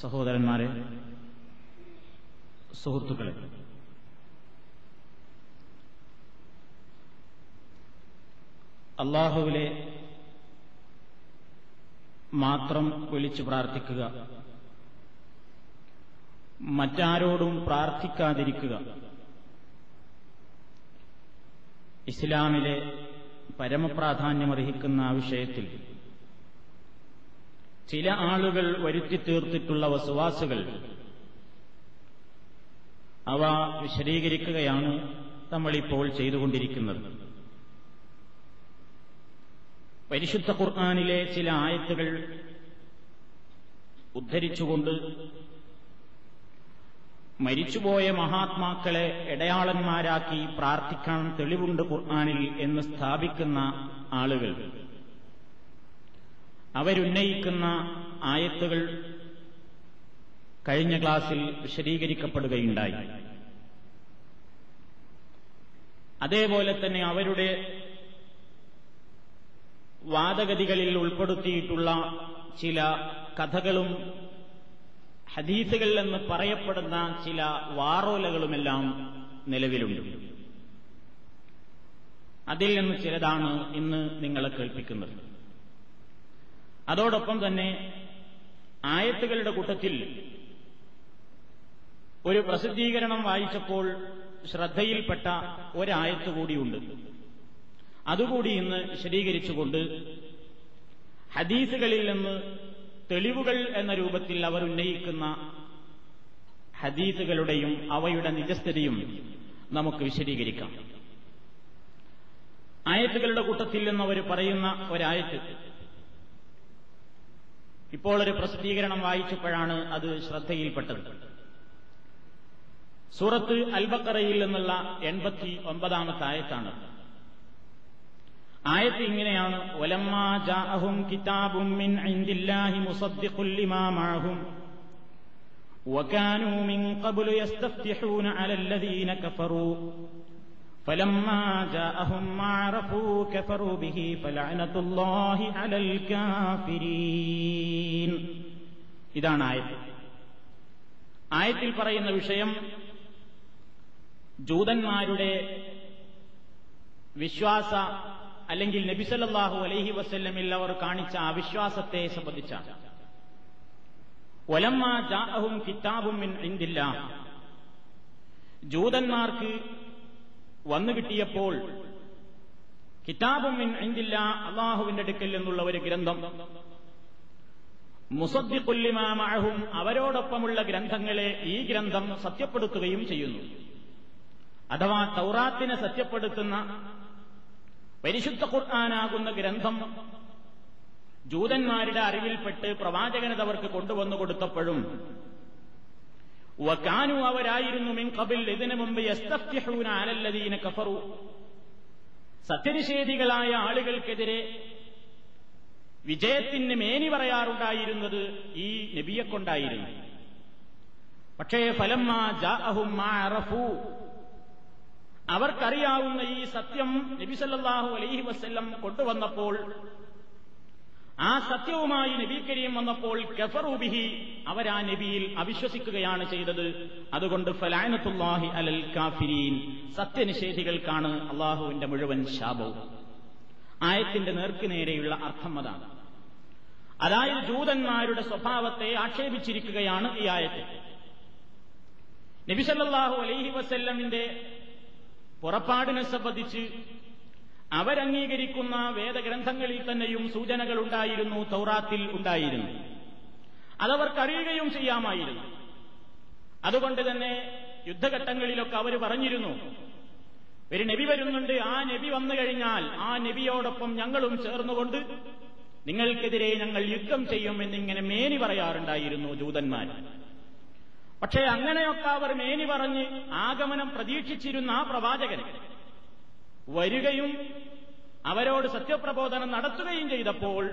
സഹോദരന്മാരെ സുഹൃത്തുക്കളെ അള്ളാഹുവിലെ മാത്രം വിളിച്ചു പ്രാർത്ഥിക്കുക മറ്റാരോടും പ്രാർത്ഥിക്കാതിരിക്കുക ഇസ്ലാമിലെ പരമപ്രാധാന്യമർഹിക്കുന്ന ആ വിഷയത്തിൽ ചില ആളുകൾ വരുത്തി തീർത്തിട്ടുള്ള വസുവാസുകൾ അവ വിശദീകരിക്കുകയാണ് നമ്മളിപ്പോൾ ചെയ്തുകൊണ്ടിരിക്കുന്നത്. പരിശുദ്ധ ഖുർആാനിലെ ചില ആയത്തുകൾ ഉദ്ധരിച്ചുകൊണ്ട് മരിച്ചുപോയ മഹാത്മാക്കളെ ഇടയാളന്മാരാക്കി പ്രാർത്ഥിക്കാൻ തെളിവുണ്ട് ഖുർആാനിൽ എന്ന് സ്ഥാപിക്കുന്ന ആളുകൾ. അവരുന്നയിക്കുന്ന ആയത്തുകൾ കഴിഞ്ഞ ക്ലാസ്സിൽ വിശദീകരിക്കപ്പെടുകയുണ്ടായി. അതേപോലെ തന്നെ അവരുടെ വാദഗതികളിൽ ഉൾപ്പെടുത്തിയിട്ടുള്ള ചില കഥകളും ഹദീസുകൾ എന്ന് പറയപ്പെടുന്ന ചില വാറോലകളുമെല്ലാം നിലവിലുണ്ട്. അതിൽ നിന്ന് ചിലതാണ് ഇന്ന് നിങ്ങളെ കേൾപ്പിക്കുന്നത്. അതോടൊപ്പം തന്നെ ആയത്തുകളുടെ കൂട്ടത്തിൽ ഒരു പ്രസിദ്ധീകരണം വായിച്ചപ്പോൾ ശ്രദ്ധയിൽപ്പെട്ട ഒരായത്ത് കൂടിയുണ്ട്. അതുകൂടി ഇന്ന് വിശദീകരിച്ചുകൊണ്ട് ഹദീസുകളിൽ നിന്ന് തെളിവുകൾ എന്ന രൂപത്തിൽ അവർ ഉന്നയിക്കുന്ന ഹദീസുകളുടെയും അവയുടെ നിജസ്ഥിതിയും നമുക്ക് വിശദീകരിക്കാം. ആയത്തുകളുടെ കൂട്ടത്തിൽ നിന്ന് അവർ പറയുന്ന ഒരായത്ത് ഇപ്പോൾ ഒരു പ്രസിദ്ധീകരണം വായിച്ചപ്പോഴാണ് അത് ശ്രദ്ധയിൽപ്പെട്ടത് സൂറത്ത് അൽബക്കറയിൽ നിന്നുള്ള എൺപത്തി ഒമ്പതാമത്തെ ആയത്താണ് ആയത്ത് ഇങ്ങനെയാണ് ഒലമ്മാ ജാഅഹും കിതാബും മിൻ ഇൻദില്ലാഹി മുസദ്ദിഖുൽ ലിമാ മഅഹും وكانوا من قبل يستفتحون على الذين كفروا فلما جاءهم ما عرفوا كفروا به فلعنة الله على الكافرين ഇതാണ് ആയത്ത് ആയത്തിൽ പറയുന്ന വിഷയം ജൂതന്മാരുടെ വിശ്വാസ അല്ലെങ്കിൽ നബിസല്ലാഹു അലൈഹി വസ്ല്ലമിൽ അവർ കാണിച്ച അവിശ്വാസത്തെ സംബന്ധിച്ചാണ് ഒലമ്മ ജാഅഹും കിതാബും മിൻ ഇന്ദില്ല ജൂതന്മാർക്ക് വന്നു കിട്ടിയപ്പോൾ കിതാബും എന്തില്ല അള്ളാഹുവിന്റെ അടുക്കൽ എന്നുള്ള ഒരു ഗ്രന്ഥം. മുസദ്ദിഖുല്ലിമാമഅഹും അവരോടൊപ്പമുള്ള ഗ്രന്ഥങ്ങളെ ഈ ഗ്രന്ഥം സത്യപ്പെടുത്തുകയും ചെയ്യുന്നു. അഥവാ തൗറാത്തിനെ സത്യപ്പെടുത്തുന്ന പരിശുദ്ധ കുർത്താനാകുന്ന ഗ്രന്ഥം ജൂതന്മാരുടെ അറിവിൽപ്പെട്ട് പ്രവാചകനത് അവർക്ക് കൊണ്ടുവന്നു കൊടുത്തപ്പോഴും വക്കാനു അവരായിരുന്നു മിൻ കബിൽ ഇതിനു മുമ്പ് യസ്തഫ്യഹൂന അലല്ലദീന കഫറു. സത്യനിഷേധികളായ ആളുകൾക്കെതിരെ വിജയത്തിന് മേനി പറയാറുണ്ടായിരുന്നത് ഈ നബിയെ കൊണ്ടായിരുന്നു. പക്ഷേ ഫലമ്മാ ജാഅഹും മാ അറഫു. അവർക്കറിയാവുന്ന ഈ സത്യം നബി നബിസല്ലാഹു അലൈഹി വസ്ല്ലം കൊണ്ടുവന്നപ്പോൾ ആ സത്യവുമായി നബി വന്നപ്പോൾ കഫറൂബിഹി അവരാ നബിയിൽ അവിശ്വസിക്കുകയാണ് ചെയ്തത്. അതുകൊണ്ട് ഫലാനത്തുല്ലാഹി അലൽ കാഫിരീൻ സത്യനിഷേധികൾക്കാണ് അള്ളാഹുവിന്റെ മുഴുവൻ ശാപവും. ആയത്തിന്റെ നേർക്കുനേരെയുള്ള അർത്ഥം അതാണ്. അതായത് ജൂതന്മാരുടെ സ്വഭാവത്തെ ആക്ഷേപിച്ചിരിക്കുകയാണ് ഈ ആയത്തിൽ നബിസല്ലാഹു അലൈഹി വസല്ലമിന്റെ പുറപ്പാടിനെ സംബന്ധിച്ച് അവരംഗീകരിക്കുന്ന വേദഗ്രന്ഥങ്ങളിൽ തന്നെയും സൂചനകൾ ഉണ്ടായിരുന്നു തൗറാത്തിൽ ഉണ്ടായിരുന്നു. അതവർക്കറിയുകയും ചെയ്യാമായിരുന്നു. അതുകൊണ്ട് തന്നെ യുദ്ധഘട്ടങ്ങളിലൊക്കെ അവർ പറഞ്ഞിരുന്നു ഒരു നബി വരുന്നുണ്ട് ആ നബി വന്നു കഴിഞ്ഞാൽ ആ നബിയോടൊപ്പം ഞങ്ങളും ചേർന്നുകൊണ്ട് നിങ്ങൾക്കെതിരെ ഞങ്ങൾ യുദ്ധം ചെയ്യും എന്നിങ്ങനെ മേനി പറയാറുണ്ടായിരുന്നു ജൂതന്മാർ. പക്ഷേ അങ്ങനെയൊക്കെ അവർ മേനി പറഞ്ഞ് ആഗമനം പ്രതീക്ഷിച്ചിരുന്ന ആ പ്രവാചകൻ വരികയും അവരോട് സത്യപ്രബോധനം നടത്തുകയും ചെയ്തപ്പോൾ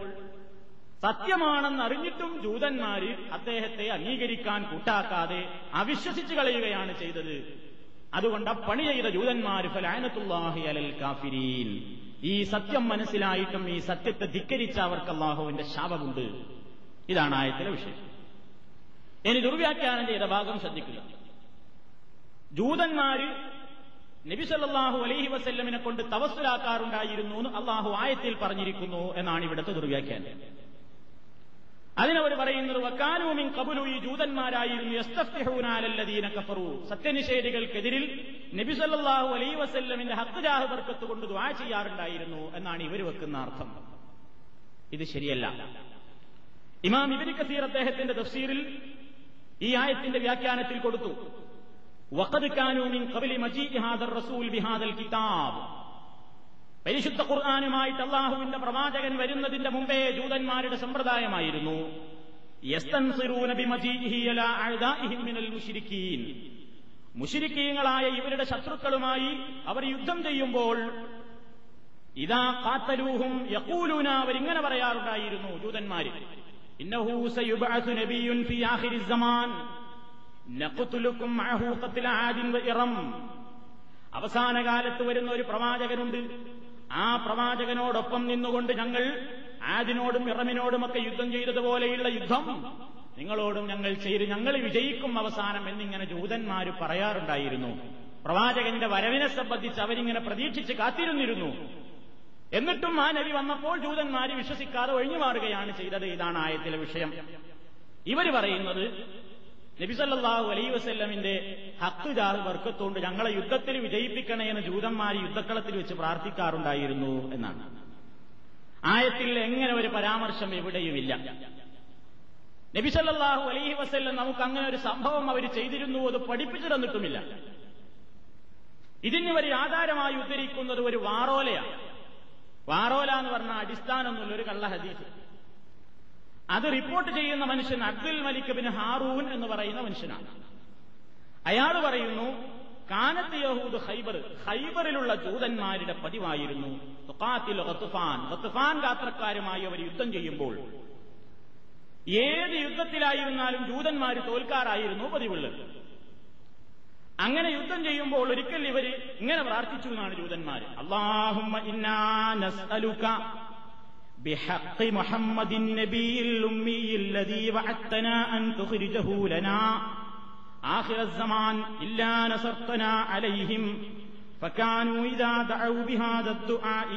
സത്യമാണെന്നറിഞ്ഞിട്ടും ജൂതന്മാര് അദ്ദേഹത്തെ അംഗീകരിക്കാൻ കൂട്ടാക്കാതെ അവിശ്വസിച്ചു കളയുകയാണ് ചെയ്തത്. അതുകൊണ്ട് ആ പണി ചെയ്ത ഫലാനത്തുല്ലാഹി അലൽ കാഫിരീൻ. ഈ സത്യം മനസ്സിലായിട്ടും ഈ സത്യത്തെ ധിക്കരിച്ച അവർക്ക് അള്ളാഹുവിന്റെ ശാപമുണ്ട്. ഇതാണ് ആയത്തിലെ വിഷയം ഇനി ദുർവ്യാഖ്യാനം ചെയ്ത ഭാഗം ശ്രദ്ധിക്കുക. ജൂതന്മാര് നബിസല്ലാഹു അലൈഹി വസല്ലമിനെ കൊണ്ട് തവസ്സുലാക്കാറുണ്ടായിരുന്നു എന്ന് അള്ളാഹു ആയത്തിൽ പറഞ്ഞിരിക്കുന്നു എന്നാണ് ഇവിടുത്തെ ദുർവ്യാഖ്യാനം. അതിനവർ പറയുന്നത് വക്കാനൂമിൻ കബുലു ഈ ജൂതന്മാരായിരുന്നു കഫറു. സത്യനിഷേധികൾക്കെതിരിൽ നബിസല്ലാഹു അലൈ വസല്ലമിന്റെ ഹക്കുജാഹ് ബർക്കത്ത് കൊണ്ട് ദ്വാ ചെയ്യാറുണ്ടായിരുന്നു എന്നാണ് ഇവർ വെക്കുന്ന അർത്ഥം. ഇത് ശരിയല്ല. ഇമാം ഇബിൻ കസീർ അദ്ദേഹത്തിന്റെ തഫ്സീറിൽ ഈ ആയത്തിന്റെ വ്യാഖ്യാനത്തിൽ കൊടുത്തു. പരിശുദ്ധ ഖുർആാനുമായിട്ട് അള്ളാഹുവിന്റെ പ്രവാചകൻ വരുന്നതിന്റെ മുമ്പേ ജൂതന്മാരുടെ സമ്പ്രദായമായിരുന്നു. മുഷിരിക്കീങ്ങളായ ഇവരുടെ ശത്രുക്കളുമായി അവർ യുദ്ധം ചെയ്യുമ്പോൾ ഇതാ കാത്തലൂഹും യക്കൂലൂന അവരിങ്ങനെ പറയാറുണ്ടായിരുന്നു ജൂതന്മാര്. ഇന്നഹൂ അവസാന കാലത്ത് വരുന്ന ഒരു പ്രവാചകനുണ്ട്. ആ പ്രവാചകനോടൊപ്പം നിന്നുകൊണ്ട് ഞങ്ങൾ ആദിനോടും ഇറമിനോടുമൊക്കെ യുദ്ധം ചെയ്തതുപോലെയുള്ള യുദ്ധം. നിങ്ങളോടും ഞങ്ങൾ ചെയ്ത് ഞങ്ങൾ വിജയിക്കും അവസാനം എന്നിങ്ങനെ ജൂതന്മാർ പറയാറുണ്ടായിരുന്നു. പ്രവാചകന്റെ വരവിനെ സംബന്ധിച്ച് അവരിങ്ങനെ പ്രതീക്ഷിച്ച് കാത്തിരുന്നിരുന്നു. എന്നിട്ടും ആ നബി വന്നപ്പോൾ ജൂതന്മാര് വിശ്വസിക്കാതെ ഒഴിഞ്ഞു മാറുകയാണ് ചെയ്തത്. ഇതാണ് ആയത്തിലെ വിഷയം. ഇവർ പറയുന്നത് നബിസല്ലാഹു അലൈ വസ്ല്ലമിന്റെ ഹത്ത് ജാഹ് വർക്കത്തോണ്ട് ഞങ്ങളെ യുദ്ധത്തിൽ വിജയിപ്പിക്കണേ എന്ന് ജൂതന്മാർ യുദ്ധക്കളത്തിൽ വെച്ച് പ്രാർത്ഥിക്കാറുണ്ടായിരുന്നു എന്നാണ്. ആയത്തിൽ എങ്ങനെ ഒരു പരാമർശം എവിടെയുമില്ല. നബിസല്ലാഹു അലൈഹി വസ്ല്ലം നമുക്ക് അങ്ങനെ ഒരു സംഭവം അവർ ചെയ്തിരുന്നു അത് പഠിപ്പിച്ചു തന്നിട്ടുമില്ല ഇതിന് ഒരു ആധാരമായി ഉദ്ധരിക്കുന്നത് ഒരു വാറോലയാണ്. വാറോല എന്ന് പറഞ്ഞ അടിസ്ഥാനമൊന്നുമില്ല ഒരു കള്ള ഹദീസ് അത് റിപ്പോർട്ട് ചെയ്യുന്ന മനുഷ്യൻ അബ്ദുൽ മലിക് ബിൻ ഹാറൂൻ എന്ന് പറയുന്ന മനുഷ്യനാണ്. അയാൾ പറയുന്നു കാനത്ത് യഹൂദ് ഹൈബർ ഹൈബറിലുള്ള ജൂതന്മാരുടെ പതിവായിരുന്നു. ഗാത്രക്കാരുമായി അവർ യുദ്ധം ചെയ്യുമ്പോൾ ഏത് യുദ്ധത്തിലായിരുന്നാലും ജൂതന്മാർ തോൽക്കാറായിരുന്നു പതിവുള്ളത്. അങ്ങനെ യുദ്ധം ചെയ്യുമ്പോൾ ഒരിക്കൽ ഇവർ ഇങ്ങനെ പ്രാർത്ഥിച്ചു എന്നാണ് ജൂതന്മാർ അള്ളാഹുമ്മ بحق محمد النبي الأمي الذي وعدتنا أن تخرجه لنا آخر الزمان إلا نصرتنا عليهم فكانوا إذا دعوا بهذا الدعاء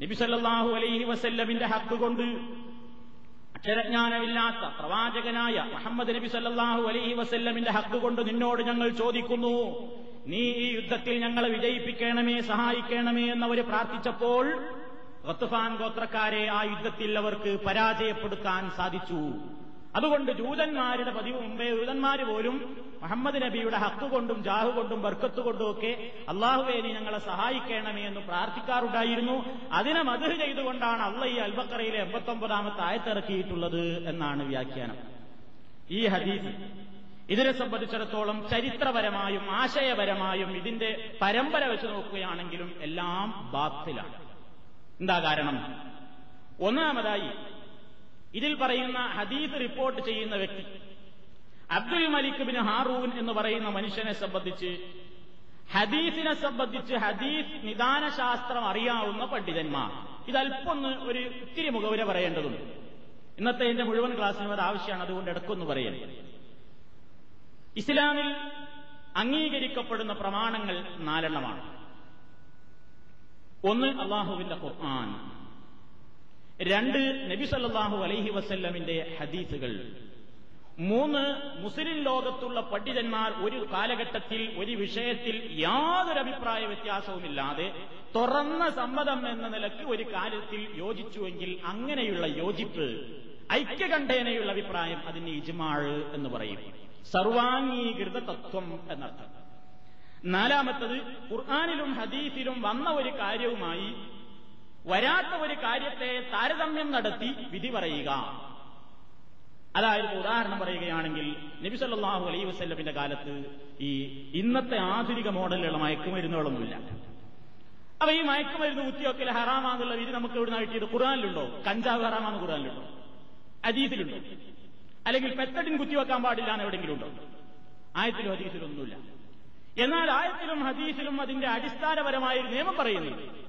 നബി സല്ലല്ലാഹു അലൈഹി വസല്ലമിന്റെ ഹക്ക് കൊണ്ട് അക്ഷരജ്ഞാനമില്ലാത്ത പ്രവാചകനായ മുഹമ്മദ് നബി സല്ലല്ലാഹു അലൈഹി വസല്ലമിന്റെ ഹക്ക് കൊണ്ട് നിന്നോട് ഞങ്ങൾ ചോദിക്കുന്നു നീ ഈ യുദ്ധത്തിൽ ഞങ്ങളെ വിജയിപ്പിക്കണമേ സഹായിക്കണമേ എന്നവര് പ്രാർത്ഥിച്ചപ്പോൾ റത്തുഫാൻ ഗോത്രക്കാരെ ആ യുദ്ധത്തിൽ അവർക്ക് പരാജയപ്പെടുത്താൻ സാധിച്ചു. അതുകൊണ്ട് ജൂതന്മാരുടെ പതിവ് മുമ്പേ ജൂതന്മാര് പോലും മുഹമ്മദ് നബിയുടെ ഹക്ക് കൊണ്ടും ജാഹു കൊണ്ടും ബർക്കത്ത് കൊണ്ടും ഒക്കെ അള്ളാഹുവേനി ഞങ്ങളെ സഹായിക്കണമേ എന്ന് പ്രാർത്ഥിക്കാറുണ്ടായിരുന്നു. അതിനെ മധു ചെയ്തുകൊണ്ടാണ് അള്ള ഈ അൽബക്കറയിലെ എൺപത്തൊമ്പതാമത്തെ ആയത്തിറക്കിയിട്ടുള്ളത് എന്നാണ് വ്യാഖ്യാനം. ഈ ഹദീസ് ഇതിനെ സംബന്ധിച്ചിടത്തോളം ചരിത്രപരമായും ആശയപരമായും ഇതിന്റെ പരമ്പര വെച്ച് നോക്കുകയാണെങ്കിലും എല്ലാം ബാത്തിലാണ്. എന്താ കാരണം? ഒന്നാമതായി ഇതിൽ പറയുന്ന ഹദീസ് റിപ്പോർട്ട് ചെയ്യുന്ന വ്യക്തി അബ്ദുൽ മലിക് ബിൻ ഹാറൂൻ എന്ന് പറയുന്ന മനുഷ്യനെ സംബന്ധിച്ച് ഹദീസിനെ സംബന്ധിച്ച് ഹദീസ് നിദാന ശാസ്ത്രം അറിയാവുന്ന പണ്ഡിതന്മാർ. ഇതല്പൊന്ന് ഒരു ഇത്തിരി മുഖവര പറയേണ്ടതുണ്ട്. ഇന്നത്തെ എന്റെ മുഴുവൻ ക്ലാസ്സിനും അത് ആവശ്യമാണ് അതുകൊണ്ട് ഇടക്കൊന്ന് പറയാം ഇസ്ലാമിൽ അംഗീകരിക്കപ്പെടുന്ന പ്രമാണങ്ങൾ നാലെണ്ണമാണ്. ഒന്ന് അള്ളാഹുവിന്റെ ഖുർആൻ. രണ്ട് നബി സല്ലാഹു അലൈഹി വസല്ലമിന്റെ ഹദീസുകൾ. മൂന്ന് മുസ്ലിം ലോകത്തുള്ള പണ്ഡിതന്മാർ ഒരു കാലഘട്ടത്തിൽ ഒരു വിഷയത്തിൽ യാതൊരു അഭിപ്രായ വ്യത്യാസവുമില്ലാതെ തുറന്ന സമ്മതം എന്ന നിലയ്ക്ക് ഒരു കാര്യത്തിൽ യോജിച്ചുവെങ്കിൽ അങ്ങനെയുള്ള യോജിപ്പ് ഐക്യകണ്ഠേനയുള്ള അഭിപ്രായം അതിന് ഇജ്മാഴ് എന്ന് പറയും. സർവാംഗീകൃത തത്വം എന്നർത്ഥം. നാലാമത്തത് ഖുർആാനിലും ഹദീസിലും വന്ന ഒരു കാര്യവുമായി വരാത്ത ഒരു കാര്യത്തെ താരതമ്യം നടത്തി വിധി പറയുക. അതായത് ഉദാഹരണം പറയുകയാണെങ്കിൽ നബിസല്ലാഹു അലൈ വസ്ല്ലമിന്റെ കാലത്ത് ഈ ഇന്നത്തെ ആധുനിക മോഡലിലുള്ള മയക്കുമരുന്നുകളൊന്നുമില്ല. അപ്പൊ ഈ മയക്കുമരുന്ന് കുത്തിയൊക്കെ ഹറാമാന്നുള്ള വിധി നമുക്ക് എവിടെ ഇവിടെ കിട്ടിയത്? ഖുറാനിലുണ്ടോ കഞ്ചാവ് ഹറാമാന്ന് ഖുറാനിലുണ്ടോ അജീസിലുണ്ടോ അല്ലെങ്കിൽ പെത്തടിൻ കുത്തിവെക്കാൻ പാടില്ല എന്ന് എവിടെയെങ്കിലും ഉണ്ടോ? ആയത്തിലും ഹദീസിലും ഒന്നുമില്ല. എന്നാൽ ആയത്തിലും ഹദീസിലും അതിന്റെ അടിസ്ഥാനപരമായ ഒരു നിയമം പറയുന്നുണ്ട്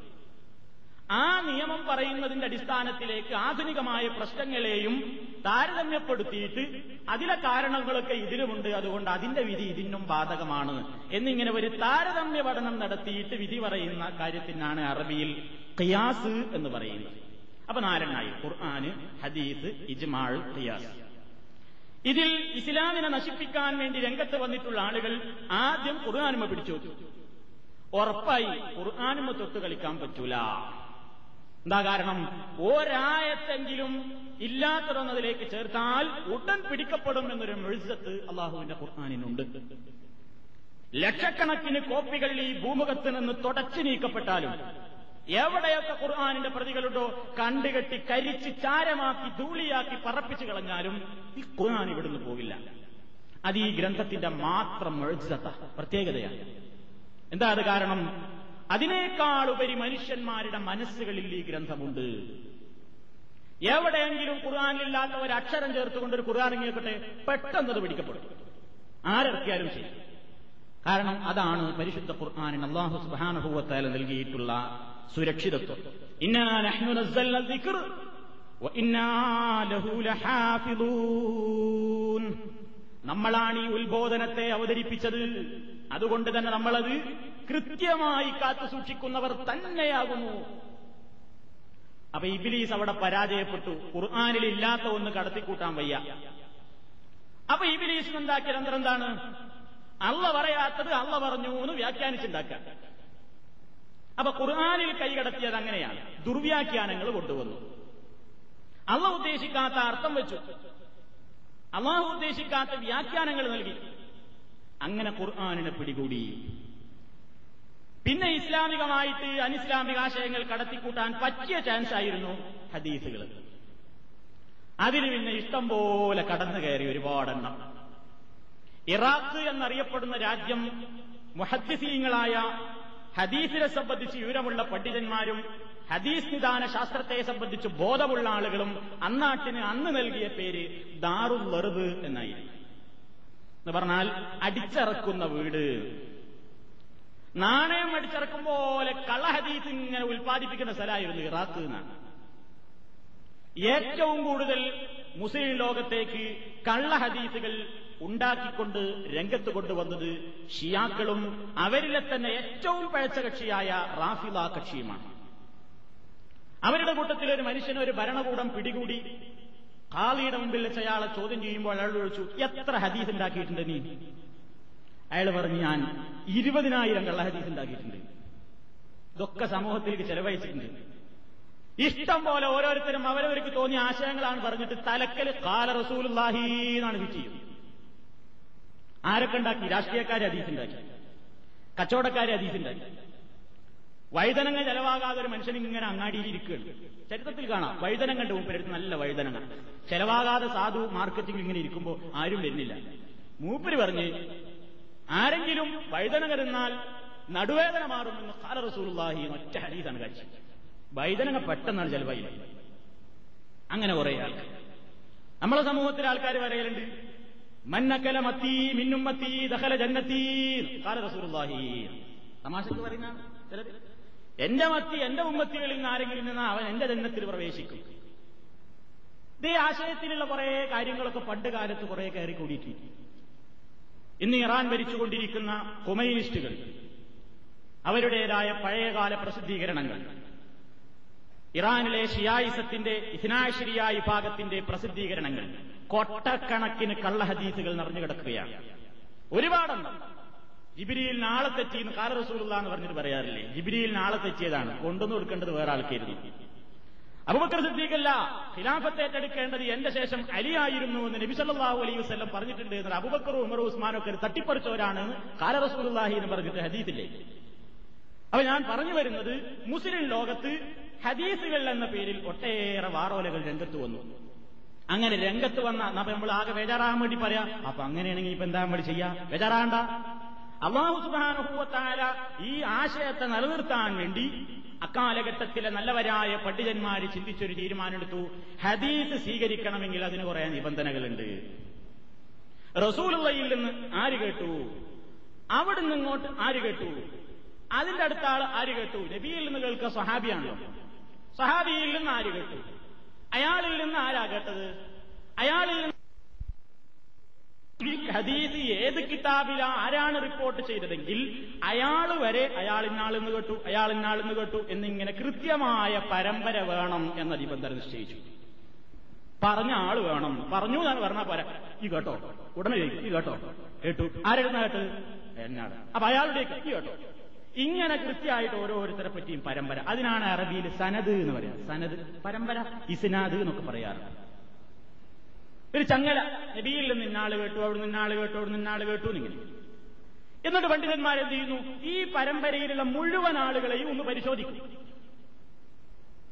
ആ നിയമം പറയുന്നതിന്റെ അടിസ്ഥാനത്തിലേക്ക് ആധുനികമായ പ്രശ്നങ്ങളെയും താരതമ്യപ്പെടുത്തിയിട്ട് അതിലെ കാരണങ്ങളൊക്കെ ഇതിലുമുണ്ട്. അതുകൊണ്ട് അതിന്റെ വിധി ഇതിനും ബാധകമാണ്. എന്നിങ്ങനെ ഒരു താരതമ്യ പഠനം നടത്തിയിട്ട് വിധി പറയുന്ന കാര്യത്തിനാണ് അറബിയിൽ ഖിയാസ് എന്ന് പറയുന്നത്. അപ്പൊ നാലെണ്ണായി ഖുർആാന് ഹദീസ് ഇജ്മാൾ ഖിയാസ്. ഇതിൽ ഇസ്ലാമിനെ നശിപ്പിക്കാൻ വേണ്ടി രംഗത്ത് വന്നിട്ടുള്ള ആളുകൾ ആദ്യം ഖുർആാനുമ പിടിച്ചു. ഉറപ്പായി ഖുർആാനുമ തൊട്ട് കളിക്കാൻ പറ്റൂല. എന്താ കാരണം? ഒരായത്തെങ്കിലും ഇല്ലാത്തതെന്നതിലേക്ക് ചേർത്താൽ ഉടൻ പിടിക്കപ്പെടും എന്നൊരു മെഴുസത്ത് അള്ളാഹുവിന്റെ ഖുർആാനിനുണ്ട്. ലക്ഷക്കണക്കിന് കോപ്പികൾ ഈ ഭൂമുഖത്ത് നിന്ന് തുടച്ചു നീക്കപ്പെട്ടാലും എവിടെയൊക്കെ ഖുർആാനിന്റെ പ്രതികളുണ്ടോ കണ്ടുകെട്ടി കരിച്ച് ചാരമാക്കി ധൂളിയാക്കി പറപ്പിച്ചു കളഞ്ഞാലും ഈ ഖുർആൻ ഇവിടുന്ന് പോവില്ല അത് ഈ ഗ്രന്ഥത്തിന്റെ മാത്രം മെഴുസത്ത പ്രത്യേകതയാണ്. എന്താ അത് കാരണം? അതിനേക്കാൾ ഉപരി മനുഷ്യന്മാരുടെ മനസ്സുകളിൽ ഈ ഗ്രന്ഥമുണ്ട്. എവിടെയെങ്കിലും ഖുർആാനിലില്ലാത്ത ഒരു അക്ഷരം ചേർത്തുകൊണ്ട് ഒരു ഖുർആൻ ഇറങ്ങിയൊക്കെ പെട്ടെന്ന് അത് പിടിക്കപ്പെടും. ആരിറക്കിയാലും ശരി. കാരണം അതാണ് പരിശുദ്ധ ഖുർആാനിന് അള്ളാഹു സുബാനുഭൂവത്താല നൽകിയിട്ടുള്ള സുരക്ഷിതത്വം. നമ്മളാണ് ഈ ഉത്ബോധനത്തെ അവതരിപ്പിച്ചത്. അതുകൊണ്ട് തന്നെ നമ്മളത് കൃത്യമായി കാത്തു സൂക്ഷിക്കുന്നവർ തന്നെയാകുന്നു. അപ്പൊ ഇബിലീസ് അവിടെ പരാജയപ്പെട്ടു. ഖുർആാനിൽ ഇല്ലാത്ത ഒന്ന് കടത്തിക്കൂട്ടാൻ വയ്യ. അപ്പൊ ഇബിലീസ് ഉണ്ടാക്കിയ തന്ത്രം എന്താണ്? അള്ള പറയാത്തത് അള്ള പറഞ്ഞു എന്ന് വ്യാഖ്യാനിച്ചുണ്ടാക്കാൻ അപ്പൊ ഖുർആാനിൽ കൈകടത്തിയത് അങ്ങനെയാണ്. ദുർവ്യാഖ്യാനങ്ങൾ കൊണ്ടുവന്നു. അള്ള ഉദ്ദേശിക്കാത്ത അർത്ഥം വെച്ചു. അള്ളാഹു ഉദ്ദേശിക്കാത്ത വ്യാഖ്യാനങ്ങൾ നൽകി. അങ്ങനെ ഖുർആാനിനെ പിടികൂടി. പിന്നെ ഇസ്ലാമികമായിട്ട് അനിസ്ലാമിക ആശയങ്ങൾ കടത്തിക്കൂട്ടാൻ പറ്റിയ ചാൻസ് ആയിരുന്നു ഹദീസുകൾ. അതിന് പിന്നെ ഇഷ്ടം പോലെ കടന്നു കയറി ഒരുപാടെണ്ണം ഇറാഖ് എന്നറിയപ്പെടുന്ന രാജ്യം മുഹദ്ദിസീങ്ങളായ ഹദീസിനെ സംബന്ധിച്ച് വിവരമുള്ള പണ്ഡിതന്മാരും ഹദീസ് നിദാന ശാസ്ത്രത്തെ സംബന്ധിച്ച് ബോധമുള്ള ആളുകളും അന്നാട്ടിന് അന്ന് നൽകിയ പേര് ദാറുൽ വെറുത് എന്നായിരുന്നു. എന്ന് പറഞ്ഞാൽ അടിച്ചിറക്കുന്ന വീട്. നാണയം അടിച്ചിറക്കും പോലെ കള്ളഹദീസ് ഇങ്ങനെ ഉൽപ്പാദിപ്പിക്കുന്ന സ്ഥലമായിരുന്നു ഇറാഖ് എന്നാണ്. ഏറ്റവും കൂടുതൽ മുസ്ലിം ലോകത്തേക്ക് കള്ളഹദീസുകൾ ഉണ്ടാക്കിക്കൊണ്ട് രംഗത്ത് കൊണ്ടുവന്നത് ഷിയാക്കളും അവരിലെ തന്നെ ഏറ്റവും പഴച്ച കക്ഷിയായ റാഫില കക്ഷിയുമാണ്. അവരുടെ കൂട്ടത്തിൽ ഒരു മനുഷ്യന് ഒരു ഭരണകൂടം പിടികൂടി ഖാലിയുടെ മുമ്പിൽ വെച്ച് അയാളെ ചോദ്യം ചെയ്യുമ്പോൾ അയാൾ ചോദിച്ചു എത്ര ഹദീസ് ഉണ്ടാക്കിയിട്ടുണ്ട് നീ? അയാൾ പറഞ്ഞു ഞാൻ ഇരുപതിനായിരം കള്ള ഹദീസ് ഉണ്ടാക്കിയിട്ടുണ്ട്. ഇതൊക്കെ സമൂഹത്തിലേക്ക് ചെലവഴിച്ചിട്ടുണ്ട്. ഇഷ്ടം പോലെ ഓരോരുത്തരും അവരവർക്ക് തോന്നിയ ആശയങ്ങളാണ് പറഞ്ഞിട്ട് തലക്കൽ കാല റസൂലുല്ലാഹി എന്നാണ് ചെയ്യും ആരൊക്കെ ഉണ്ടാക്കി? രാഷ്ട്രീയക്കാരെ ഹദീസുണ്ടാക്കി കച്ചവടക്കാരെ ഹദീസുണ്ടാക്കി വഴുതനങ്ങ ചെലവാകാതെ ഒരു മനുഷ്യൻ ഇങ്ങനെ അങ്ങാടിയിൽ ഇരിക്കുകയാണ്. ചരിത്രത്തിൽ കാണാം. വഴുതനങ്ങന്റെ മൂപ്പരെടുത്ത് നല്ല വഴുതനങ്ങ. ചെലവാകാതെ സാധു മാർക്കറ്റിംഗ് ഇങ്ങനെ ഇരിക്കുമ്പോൾ ആരും വരുന്നില്ല. മൂപ്പര് പറഞ്ഞ് ആരെങ്കിലും വഴുതനങ്ങ തിന്നാൽ നടുവേദന മാറുമെന്ന് കാല റസൂലുള്ളാഹി ഒറ്റ ഹദീസാണ് കാഴ്ച. വൈതനങ്ങ പെട്ടെന്നാണ് ചെലവായില്ല അങ്ങനെ കുറെ ആൾക്കാർ. നമ്മളെ സമൂഹത്തിലെ ആൾക്കാർ പറയലുണ്ട് മന്നക്കല മത്തി മിന്നും മത്തി ദഹല ജന്നത്തി തമാശക്ക് പറയുന്ന എന്റെ മത്തി എന്റെ ഉമ്മത്തികളിൽ നിന്ന് ആരെങ്കിലും നിന്ന് അവൻ എന്റെ ജന്മത്തിൽ പ്രവേശിക്കും. ഇതേ ആശയത്തിലുള്ള കുറെ കാര്യങ്ങളൊക്കെ പണ്ട് കാലത്ത് കുറെ കയറി കൂടിയിട്ടുണ്ട്. ഇന്ന് ഇറാൻ ഭരിച്ചുകൊണ്ടിരിക്കുന്ന കൊമൈനിസ്റ്റുകൾ അവരുടേതായ പഴയകാല പ്രസിദ്ധീകരണങ്ങൾ ഇറാനിലെ ഷിയായിസത്തിന്റെ ഇഹ്നാശിരിയായി വിഭാഗത്തിന്റെ പ്രസിദ്ധീകരണങ്ങൾ കൊട്ടക്കണക്കിന് കള്ളഹദീസുകൾ നിറഞ്ഞു കിടക്കുകയാണ്. ഒരുപാടെണ്ണം. ജിബിരിയിൽ നാളെ തെറ്റിയെന്ന് കാല റസൂലുള്ള എന്ന് പറഞ്ഞിട്ട് പറയാറില്ലേ? ജിബിരിയിൽ നാളെ തെറ്റിയതാണ്. കൊണ്ടുവന്നു കൊടുക്കേണ്ടത് വേറെ ആൾക്കായിരുന്നു അബുബക്കർ സിദ്ദീഖല്ല ഖിലാഫത്ത് ഏറ്റെടുക്കേണ്ടത് എന്റെ ശേഷം അലിയായിരുന്നു എന്ന് നബി സല്ലല്ലാഹു അലൈഹി വസല്ലം പറഞ്ഞിട്ടുണ്ട് എന്നാൽ അബുബക്കർ ഉമറും ഉസ്മാനും ഒക്കെ തട്ടിപ്പറിച്ചവരാണ് കാല റസൂലുള്ളാഹി എന്ന് പറഞ്ഞിട്ട് ഹദീസില്ലേ? അപ്പൊ ഞാൻ പറഞ്ഞു വരുന്നത് മുസ്ലിം ലോകത്ത് ഹദീസുകൾ എന്ന പേരിൽ ഒട്ടേറെ വാറോലകൾ രംഗത്ത് വന്നു. അങ്ങനെ രംഗത്ത് വന്ന നമ്മൾ ആകെ ബേജാറാകാൻ വേണ്ടി പറയാം അപ്പൊ അങ്ങനെയാണെങ്കിൽ ഇപ്പൊ എന്താ വേണ്ടി ചെയ്യാ? ബേജാറാണ്ട അള്ളാഹു സുബാനുഭവത്തായ ഈ ആശയത്തെ നിലനിർത്താൻ വേണ്ടി അക്കാലഘട്ടത്തിലെ നല്ലവരായ പണ്ഡിതന്മാര് ചിന്തിച്ചൊരു തീരുമാനമെടുത്തു. ഹദീസ് സ്വീകരിക്കണമെങ്കിൽ അതിന് കുറെ നിബന്ധനകളുണ്ട്. റസൂലുള്ളയിൽ നിന്ന് ആര് കേട്ടു? അവിടെ നിന്ന് ഇങ്ങോട്ട് ആര് കേട്ടു? അതിന്റെ അടുത്ത ആൾ ആര് കേട്ടു? നബിയിൽ നിന്ന് കേൾക്കുക സ്വഹാബിയാണല്ലോ. സഹാബിയിൽ നിന്ന് ആര് കേട്ടു? അയാളിൽ നിന്ന് ആരാ കേട്ടത്? അയാളിൽ നിന്ന് ഈ ഹദീസ് ഏത് കിതാബിലാ ആരാണ് റിപ്പോർട്ട് ചെയ്തതെങ്കിൽ അയാൾ വരെ അയാൾ ഇന്നാളെന്ന് കേട്ടു അയാൾ ഇന്നാളെന്ന് കേട്ടു എന്നിങ്ങനെ കൃത്യമായ പരമ്പര വേണം എന്ന നിബന്ധന നിശ്ചയിച്ചു. പറഞ്ഞ ആൾ വേണം. പറഞ്ഞു എന്നാണ് പറഞ്ഞാൽ പോരാ. ഈ കേട്ടോ. ഉടനെ ഈ കേട്ടോ. കേട്ടു. ആരെഴുന്ന കേട്ട് എന്നാണ്. അപ്പൊ അയാളുടെ ഈ കേട്ടോ. ഇങ്ങനെ കൃത്യമായിട്ട് ഓരോരുത്തരെ പറ്റിയും പരമ്പര. അതിനാണ് അറബിയിൽ സനദ് എന്ന് പറയാം സനദ് പരമ്പര ഇസ്നാദ് എന്നൊക്കെ പറയാറുണ്ട് ഒരു ചങ്ങല നബിയിൽ നിന്ന് ഇന്നാൾ കേട്ടു അവിടെ നിന്നാൾ കേട്ടു അവിടെ നിന്നാൾ കേട്ടു എന്നിങ്ങനെ. എന്നിട്ട് പണ്ഡിതന്മാർ എന്ത് ചെയ്യുന്നു? ഈ പരമ്പരയിലുള്ള മുഴുവൻ ആളുകളെയും ഒന്ന് പരിശോധിക്കും.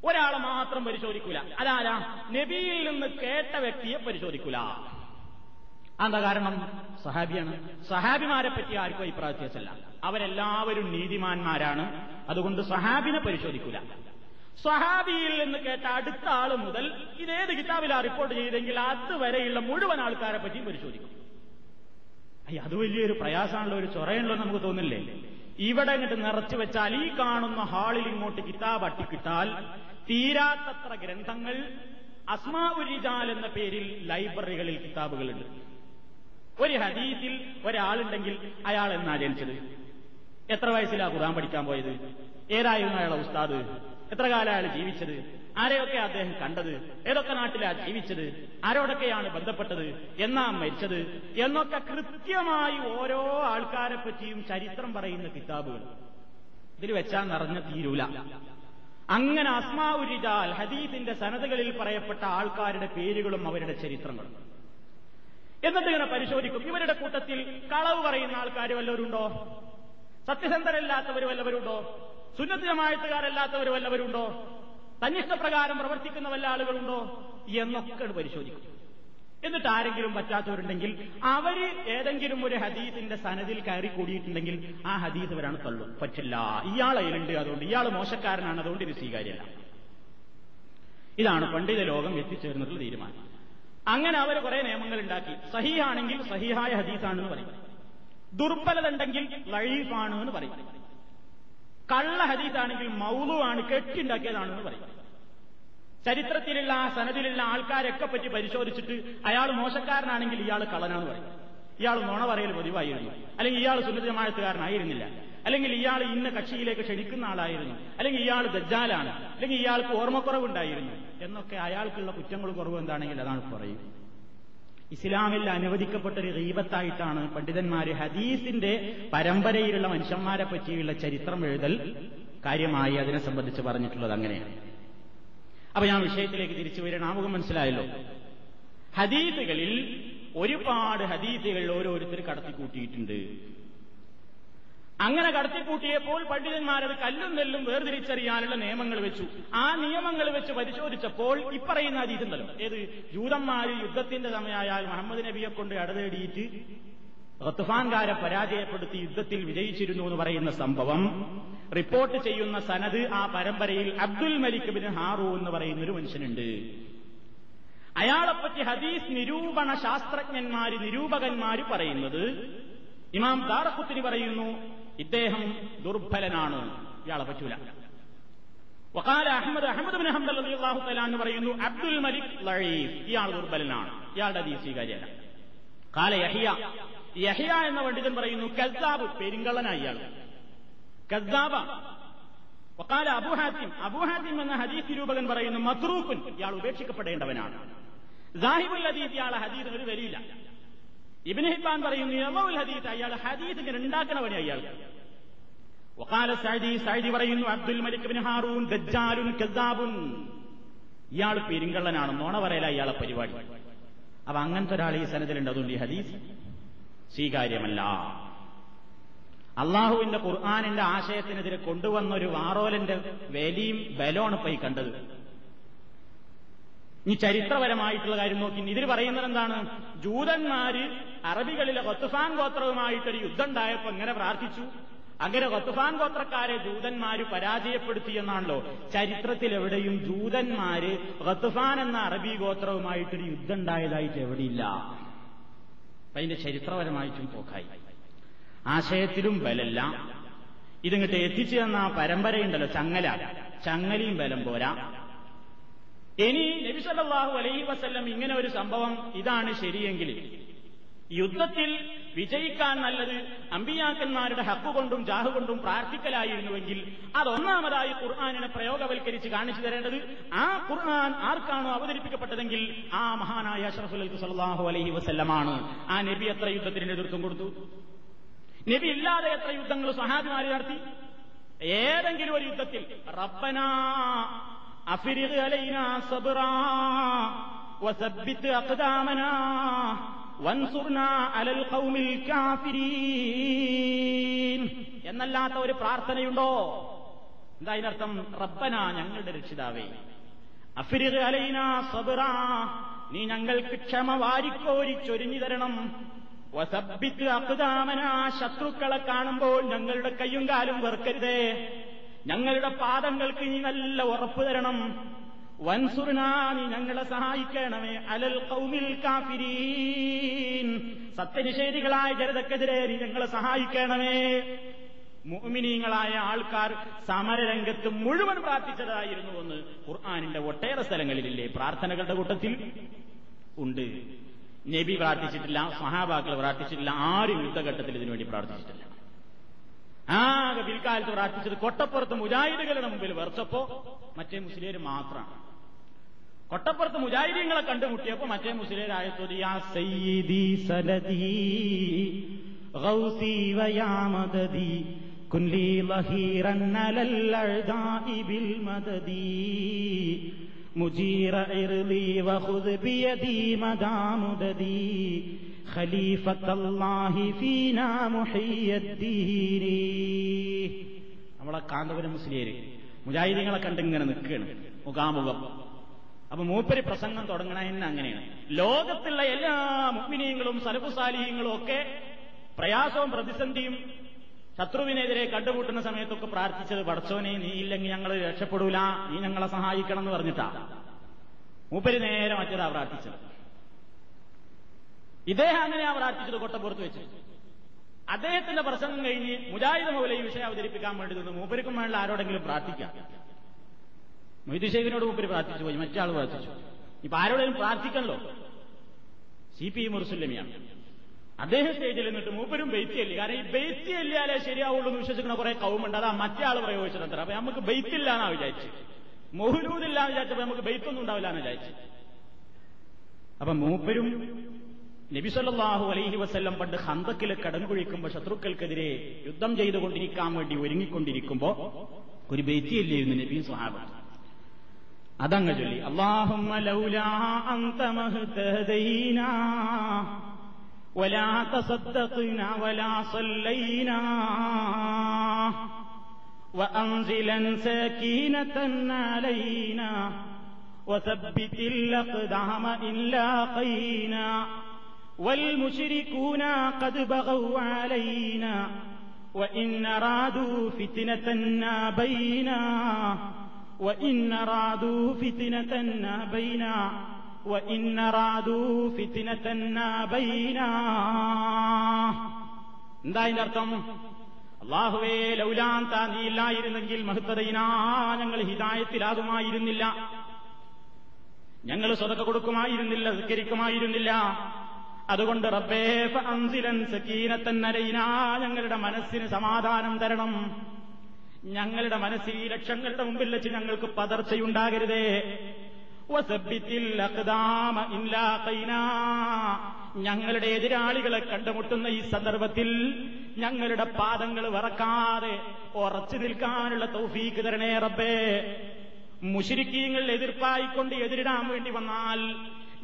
ഒരാളെ മാത്രം പരിശോധിക്കൂല. അതാരാ? നബിയിൽ നിന്ന് കേട്ട വ്യക്തിയെ പരിശോധിക്കൂല. എന്താ കാരണം? സഹാബിയാണ്. സഹാബിമാരെ പറ്റി ആർക്കും അഭിപ്രായ വ്യത്യാസമല്ല. അവരെല്ലാവരും നീതിമാന്മാരാണ്. അതുകൊണ്ട് സഹാബിനെ പരിശോധിക്കൂല. സ്വഹാബിയിൽ നിന്ന് കേട്ട അടുത്ത ആൾ മുതൽ ഇതേത് കിതാബിലാ റിപ്പോർട്ട് ചെയ്തെങ്കിൽ അതുവരെയുള്ള മുഴുവൻ ആൾക്കാരെ പറ്റിയും പരിശോധിക്കും. അയ്യ അത് വലിയൊരു പ്രയാസമാണല്ലോ ഒരു ചൊറയുണ്ടല്ലോ നമുക്ക് തോന്നില്ലേ? ഇവിടെ ഇങ്ങോട്ട് നിറച്ചു വെച്ചാൽ ഈ കാണുന്ന ഹാളിൽ ഇങ്ങോട്ട് കിതാബ് അട്ടിക്കിട്ടാൽ തീരാത്തത്ര ഗ്രന്ഥങ്ങൾ അസ്മാ ഉരിജാൽ എന്ന പേരിൽ ലൈബ്രറികളിൽ കിതാബുകളുണ്ട്. ഒരു ഹദീസിൽ ഒരാളുണ്ടെങ്കിൽ അയാൾ എന്നാ ജനിച്ചത്? എത്ര വയസ്സിലാ ഖുർആൻ പഠിക്കാൻ പോയത്? ഏതായിരുന്നു അയാളെ ഉസ്താദ്? എത്ര കാലം അയാൾ ജീവിച്ചത്? ആരെയൊക്കെ അദ്ദേഹം കണ്ടത്? ഏതൊക്കെ നാട്ടിലാ ജീവിച്ചത്? ആരോടൊക്കെയാണ് ബന്ധപ്പെട്ടത്? എന്നാ മരിച്ചത്? എന്നൊക്കെ കൃത്യമായി ഓരോ ആൾക്കാരെ പറ്റിയും ചരിത്രം പറയുന്ന കിതാബുകൾ. ഇതിൽ വെച്ചാൽ നിറഞ്ഞ തീരൂല. അങ്ങനെ അസ്മാഉരിജാൽ ഹദീസിന്റെ സനതകളിൽ പറയപ്പെട്ട ആൾക്കാരുടെ പേരുകളും അവരുടെ ചരിത്രങ്ങളും. എന്നിട്ട് ഇങ്ങനെ പരിശോധിക്കും. ഇവരുടെ കൂട്ടത്തിൽ കളവ് പറയുന്ന ആൾക്കാർ വല്ലവരുണ്ടോ? സത്യസന്ധരല്ലാത്തവർ വല്ലവരുണ്ടോ സുന്നത്ത് വല്ലവരുണ്ടോ തന്നിഷ്ടപ്രകാരം പ്രവർത്തിക്കുന്ന വല്ല ആളുകളുണ്ടോ? എന്നൊക്കെ പരിശോധിക്കും. എന്നിട്ട് ആരെങ്കിലും പറ്റാത്തവരുണ്ടെങ്കിൽ അവർ ഏതെങ്കിലും ഒരു ഹദീസിന്റെ സനദിൽ കയറി കൂടിയിട്ടുണ്ടെങ്കിൽ ആ ഹദീസ് അവരാണ് തള്ളു. പറ്റില്ല. ഇയാൾ അതിലുണ്ട് അതുകൊണ്ട് ഇയാൾ മോശക്കാരനാണ് അതുകൊണ്ട് ഇത് സ്വീകാര്യമല്ല. ഇതാണ് പണ്ഡിത ലോകം എത്തിച്ചേർന്നിട്ടുള്ള തീരുമാനം. അങ്ങനെ അവർ കുറെ നിയമങ്ങൾ ഉണ്ടാക്കി സഹിയാണെങ്കിൽ സഹിഹായ ഹദീസാണെന്ന് പറയും. ദുർബലത ഉണ്ടെങ്കിൽ ലഴീഫാണ് എന്ന് പറയും. കള്ള ഹദീസാണെങ്കിൽ മൗലു ആണ് കെട്ടിണ്ടാക്കിയതാണെന്ന് പറയും. ചരിത്രത്തിലുള്ള സനദിലുള്ള ആൾക്കാരൊക്കെ പറ്റി പരിശോധിച്ചിട്ട് അയാൾ മോശക്കാരനാണെങ്കിൽ ഇയാൾ കള്ളനാന്ന് പറയും. ഇയാൾ നുണ പറയൽ പതിവായിരുന്നു. അല്ലെങ്കിൽ ഇയാൾ സുന്നതമായത്തുകാരനായിരുന്നില്ല അല്ലെങ്കിൽ ഇയാൾ ഇന്ന കക്ഷിയിലേക്ക് ക്ഷണിക്കുന്ന ആളായിരുന്നു. അല്ലെങ്കിൽ ഇയാൾ ദജ്ജാലാണ്. അല്ലെങ്കിൽ ഇയാൾക്ക് ഓർമ്മക്കുറവുണ്ടായിരുന്നു. എന്നൊക്കെ അയാൾക്കുള്ള കുറ്റങ്ങൾ കുറവ് എന്താണെങ്കിൽ അതാണ് പറയും ഇസ്ലാമിൽ അനുവദിക്കപ്പെട്ട ഒരു റീബത്തായിട്ടാണ് പണ്ഡിതന്മാര് ഹദീസിന്റെ പരമ്പരയിലുള്ള മനുഷ്യന്മാരെ പറ്റിയുള്ള ചരിത്രം എഴുതൽ കാര്യമായി അതിനെ സംബന്ധിച്ച് പറഞ്ഞിട്ടുള്ളത് അങ്ങനെയാണ്. അപ്പൊ ഞാൻ വിഷയത്തിലേക്ക് തിരിച്ചു വരണം ആമുഖം മനസ്സിലായല്ലോ? ഹദീസുകളിൽ ഒരുപാട് ഹദീസുകൾ ഓരോരുത്തർ കടത്തിക്കൂട്ടിയിട്ടുണ്ട്. അങ്ങനെ കടത്തിക്കൂട്ടിയപ്പോൾ പണ്ഡിതന്മാരത് കല്ലും നെല്ലും വേർതിരിച്ചറിയാനുള്ള നിയമങ്ങൾ വെച്ചു. ആ നിയമങ്ങൾ വെച്ച് പരിശോധിച്ചപ്പോൾ ഇപ്പറയുന്ന അതീതുണ്ടല്ലോ ഏത്? ജൂതന്മാര് യുദ്ധത്തിന്റെ സമയമായാൽ മുഹമ്മദ് നബിയെ കൊണ്ട് അടതേടിയിട്ട് റത്തുഫാൻകാരെ പരാജയപ്പെടുത്തി യുദ്ധത്തിൽ വിജയിച്ചിരുന്നു എന്ന് പറയുന്ന സംഭവം. റിപ്പോർട്ട് ചെയ്യുന്ന സനത് ആ പരമ്പരയിൽ അബ്ദുൽ മലിക് ബിൻ ഹാറു എന്ന് പറയുന്ന ഒരു മനുഷ്യനുണ്ട്. അയാളെപ്പറ്റി ഹദീസ് നിരൂപണ ശാസ്ത്രജ്ഞന്മാര് നിരൂപകന്മാര് പറയുന്നത് ഇമാം ദാറഖുത്തിന് പറയുന്നു ഇദ്ദേഹം ദുർബലനാണ്. ഇയാളെ പറ്റൂല. വക്കാല അഹമ്മദ് അഹമ്മദ് ബിൻ ഹംദൽ അള്ളാഹു എന്ന് പറയുന്നു അബ്ദുൽ മലിക് ലഴീഫ്. ഇയാൾ ദുർബലനാണ്. ഇയാളുടെ ഹദീസ് സ്വീകാര്യല്ല കാല യഹിയ. യഹിയ എന്ന പണ്ഡിതൻ പറയുന്നു കസാബ് പെരിങ്കള്ളനായി ഇയാൾ. കസാബ വക്കാല അബുഹാത്തിം അബുഹാത്തിം എന്ന ഹദീസ് രൂപകൻ പറയുന്നു മത്റൂഖുൻ ഇയാൾ ഉപേക്ഷിക്കപ്പെടേണ്ടവനാണ്. സാഹിബുൽ ഹദീസ് ഇയാളെ ഹദീസ് ഒരു വരിയില്ല. ഇബിന് ഹിബാൻ പറയുന്നു യമൗൽ ഹദീസ് അയാൾ ഹദീസ് ഇങ്ങനെ ഉണ്ടാക്കണവനെ അയാൾ. വക്കാല സൈദി സൈദി പറയുന്നു അബ്ദുൽ മലിക് ബിൻ ഹാറൂൻ ദജ്ജാലുൻ കസാബുൻ ഇയാൾ പെരിങ്കള്ളനാണ് നോണ പറയല ഇയാളെ പരിപാടി. അപ്പൊ അങ്ങനത്തെ ഒരാൾ ഈ സനത്തിലുണ്ട് അതുകൊണ്ട് ഈ ഹദീസ് സ്വീകാര്യമല്ല. അള്ളാഹുവിന്റെ ഖുർആാനിന്റെ ആശയത്തിനെതിരെ കൊണ്ടുവന്ന ഒരു വാറോലന്റെ വലിയും ബലമാണ് ഇപ്പൊ ഈ കണ്ടത്. ഈ ചരിത്രപരമായിട്ടുള്ള കാര്യം നോക്കി ഇതിൽ പറയുന്നത് എന്താണ്? ജൂതന്മാര് അറബികളിലെ കൊത്തുഫാൻ ഗോത്രവുമായിട്ടൊരു യുദ്ധം ഉണ്ടായപ്പോ എങ്ങനെ പ്രാർത്ഥിച്ചു. അങ്ങനെ കൊത്തുഫാൻ ഗോത്രക്കാരെ ജൂതന്മാര് പരാജയപ്പെടുത്തിയെന്നാണല്ലോ ചരിത്രത്തിൽ എവിടെയും ജൂതന്മാര് ഖത്തുഫാൻ എന്ന അറബി ഗോത്രവുമായിട്ടൊരു യുദ്ധം ഉണ്ടായതായിട്ട് എവിടെയില്ല അതിന്റെ ചരിത്രപരമായിട്ടും പോക്കായി. ആശയത്തിലും ബലല്ല. ഇതിങ്ങോട്ട് എത്തിച്ചു തന്ന ആ പരമ്പരയുണ്ടല്ലോ ചങ്ങല. ചങ്ങലിയും ബലം പോരാ. ഇനി നബിസല്ലാഹു അലൈഹി വസല്ലം ഇങ്ങനെ ഒരു സംഭവം ഇതാണ് ശരിയെങ്കിൽ യുദ്ധത്തിൽ വിജയിക്കാൻ നല്ലത് അമ്പിയാക്കന്മാരുടെ ഹക്കുകൊണ്ടും ജാഹുകൊണ്ടും ജാഹ് കൊണ്ടും പ്രാർത്ഥിക്കലായിരുന്നുവെങ്കിൽ അതൊന്നാമതായി ഖുർആാനിനെ പ്രയോഗവൽക്കരിച്ച് കാണിച്ചു തരേണ്ടത് ആ ഖുർആൻ ആർക്കാണോ അവതരിപ്പിക്കപ്പെട്ടതെങ്കിൽ ആ മഹാനായ അഷറഫുൽ സല്ലാഹു അലഹി വസ്ല്ലമാണ്. ആ നബി എത്ര യുദ്ധത്തിന് നേതൃത്വം കൊടുത്തു? നബി ഇല്ലാതെ എത്ര യുദ്ധങ്ങൾ സഹാബിമാര് നടത്തി? ഏതെങ്കിലും ഒരു യുദ്ധത്തിൽ റബ്ബനാ അഫിരിഗ് അലൈനാ സബ്റാ വസബ്ബിത്ത് അഖ്ദാമനാ എന്നല്ലാത്ത ഒരു പ്രാർത്ഥനയുണ്ടോ? എന്താ അതിനർത്ഥം? റബ്ബന ഞങ്ങളുടെ രക്ഷിതാവേ. അഫിരിത് അലൈന സബറ. നീ ഞങ്ങൾക്ക് ക്ഷമ വാരിക്കോരി ചൊരിഞ്ഞു തരണം വസബിത്ത് അക്കുതാമന ശത്രുക്കളെ കാണുമ്പോൾ ഞങ്ങളുടെ കയ്യും കാലും വെറുക്കരുതേ. ഞങ്ങളുടെ പാദങ്ങൾക്ക് നീ നല്ല ഉറപ്പ് തരണം. വൻസുർനാ നീ ഞങ്ങളെ സഹായിക്കണമേ. അലൽ കൗമിൽ കാഫിരീൻ. സത്യനിഷേധികളായ ജനതക്കെതിരെ ഞങ്ങളെ സഹായിക്കണമേ. മുഅ്മിനീങ്ങളായ ആൾക്കാർ സമരരംഗത്ത് മുഴുവൻ പ്രാർത്ഥിച്ചതായിരുന്നു എന്ന് ഖുർആാനിന്റെ ഒട്ടേറെ സ്ഥലങ്ങളിലില്ലേ പ്രാർത്ഥനകളുടെ കൂട്ടത്തിൽ ഉണ്ട്. നബി പ്രാർത്ഥിച്ചിട്ടില്ല സഹാബാക്കൾ പ്രാർത്ഥിച്ചിട്ടില്ല ആരും യുദ്ധഘട്ടത്തിൽ ഇതിനുവേണ്ടി പ്രാർത്ഥിച്ചിട്ടില്ല. ആകെ പിൽക്കാലത്ത് പ്രാർത്ഥിച്ചത് കൊട്ടപ്പുറത്ത് മുജാഹിദുകളുടെ മുമ്പിൽ വെറച്ചപ്പോ മറ്റേ മുസ്ലിം മാത്രമാണ്. കൊട്ടപ്പുറത്ത് മുജാഹിദീങ്ങളെ കണ്ടുമുട്ടിയപ്പോ മറ്റേ മുസ്ലിരായ സയ്യിദി നമ്മളെ കാന്തപുരം മുസ്ലിയര് മുജാഹിദീങ്ങളെ കണ്ടിങ്ങനെ നിൽക്കുകയാണ് മുഖാമുഖം. അപ്പൊ മൂപ്പര് പ്രസംഗം തുടങ്ങണ തന്നെ അങ്ങനെയാണ്. ലോകത്തുള്ള എല്ലാ മുഗ്മിനീയങ്ങളും സലഭുസാലിഹ്യങ്ങളും ഒക്കെ പ്രയാസവും പ്രതിസന്ധിയും ശത്രുവിനെതിരെ കണ്ടുകൂട്ടുന്ന സമയത്തൊക്കെ പ്രാർത്ഥിച്ചത് പടച്ചോനെ നീ ഇല്ലെങ്കിൽ ഞങ്ങൾ രക്ഷപ്പെടൂല നീ ഞങ്ങളെ സഹായിക്കണം എന്ന് പറഞ്ഞിട്ടാ. മൂപ്പര് നേരെ മറ്റേതാ പ്രാർത്ഥിച്ചത്. ഇദ്ദേഹം അങ്ങനെയാ പ്രാർത്ഥിച്ചത് കൊട്ടപ്പുറത്ത് വെച്ച്. അദ്ദേഹത്തിന്റെ പ്രസംഗം കഴിഞ്ഞ് മുജാഹിദ് മൗല ഈ വിഷയം അവതരിപ്പിക്കാൻ വേണ്ടി നിന്ന് മൂപ്പരിക്കും വേണ്ട ആരോടെങ്കിലും പ്രാർത്ഥിക്കാം. മൊയ്തുഷേഖിനോട് മൂപ്പര് പ്രാർത്ഥിച്ചു പോയി മറ്റാൾ പ്രാർത്ഥിച്ചു. ഇപ്പൊ ആരോടെങ്കിലും പ്രാർത്ഥിക്കണല്ലോ? C P മുറുസുല്ലമിയാണ്. അദ്ദേഹം സ്റ്റേജിൽ നിന്നിട്ട് മൂപ്പരും ബെയ്ത്തിയല്ലേ. കാരണം ഈ ബെയ്ത്തി അല്ലാലേ ശരിയാവുള്ളൂ എന്ന് വിശ്വസിക്കുന്ന കുറെ കൗമുണ്ട്. അതാ മറ്റേ ആൾ പ്രയോഗിച്ചിട്ടുണ്ട് അപ്പൊ നമുക്ക് ബെയ്ത്തില്ല എന്നാ വിചാരിച്ചു മൊഹലൂദില്ല എന്ന് വിചാരിച്ചപ്പോ നമുക്ക് ബെയ്ത്തൊന്നും ഉണ്ടാവില്ല എന്ന് വിചാരിച്ചു അപ്പൊ മൂപ്പരും നബിസല്ലാഹു അലൈഹി വസ്ല്ലം പണ്ട് ഹന്തക്കിൽ കടംകുഴിക്കുമ്പോ ശത്രുക്കൾക്കെതിരെ യുദ്ധം ചെയ്തുകൊണ്ടിരിക്കാൻ വേണ്ടി ഒരുങ്ങിക്കൊണ്ടിരിക്കുമ്പോ ഒരു ബെയ്ത്തിയല്ലായിരുന്നു നബി സ്വഹാബത്തും. അതങ്ങ് ചൊല്ലി അള്ളാഹുമ്മ ലൗലാ അന്ത മഹ്തദൈനാ ولا تصدقنا ولا صلينا وأنزلا سكينة علينا وثبت الأقدام إن لاقينا والمشركون قد بغوا علينا وإن أرادوا فتنة بينا وإن أرادوا فتنة بينا وإن أرادوا فتنة بينا എന്താ അതിന്റെ അർത്ഥം അള്ളാഹുവേ ലൗലാൻ താ നീ ഇല്ലായിരുന്നെങ്കിൽ മഹത്തതയിനാ ഞങ്ങൾ ഹിതായത്തിലാകുമായിരുന്നില്ല ഞങ്ങൾ സ്വതക്ക കൊടുക്കുമായിരുന്നില്ല ധിക്കരിക്കുമായിരുന്നില്ല അതുകൊണ്ട് റബ്ബേ അൻസിലൻ സക്കീനത്തന്നരയിനാ ഞങ്ങളുടെ മനസ്സിന് സമാധാനം തരണം ഞങ്ങളുടെ മനസ്സിൽ ഈ ലക്ഷങ്ങളുടെ മുമ്പിൽ വെച്ച് ഞങ്ങൾക്ക് പതർച്ചയുണ്ടാകരുതേ. ഞങ്ങളുടെ എതിരാളികളെ കണ്ടുമുട്ടുന്ന ഈ സന്ദർഭത്തിൽ ഞങ്ങളുടെ പാദങ്ങൾ വറക്കാതെ ഉറച്ചു നിൽക്കാനുള്ള തൗഫീക്ക് തരണേ റബ്ബേ. മുഷിരിക്കീങ്ങൾ എതിർപ്പായിക്കൊണ്ട് എതിരിടാൻ വേണ്ടി വന്നാൽ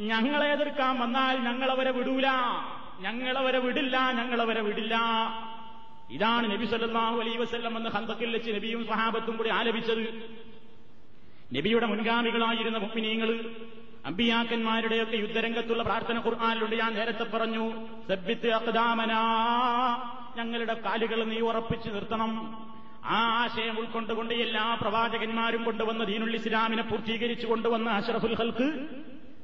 ഞങ്ങളെ എതിർക്കാൻ വന്നാൽ ഞങ്ങളവരെ വിടൂല. ഞങ്ങളവരെ വിടില്ല ഞങ്ങളവരെ വിടില്ല. ഇതാണ് നബി സല്ലാഹു അലൈ വസ്ല്ലം എന്ന ഹന്തക്കിൽ വെച്ച് നബിയും സഹാബത്തും കൂടി ആലപിച്ചത്. നബിയുടെ മുൻഗാമികളായിരുന്ന മുഗ്മിനീങ്ങൾ അമ്പിയാക്കന്മാരുടെയൊക്കെ യുദ്ധരംഗത്തുള്ള പ്രാർത്ഥന ഖുർആാനിലുണ്ട്. ഞാൻ നേരത്തെ പറഞ്ഞു ഞങ്ങളുടെ കാലുകൾ നീ ഉറപ്പിച്ചു നിർത്തണം. ആ ആശയം ഉൾക്കൊണ്ടുകൊണ്ട് എല്ലാ പ്രവാചകന്മാരും കൊണ്ടുവന്ന ദീനുൽ ഇസ്ലാമിനെ പൂർത്തീകരിച്ചു കൊണ്ടുവന്ന അഷറഫുൽ ഹൽക്ക്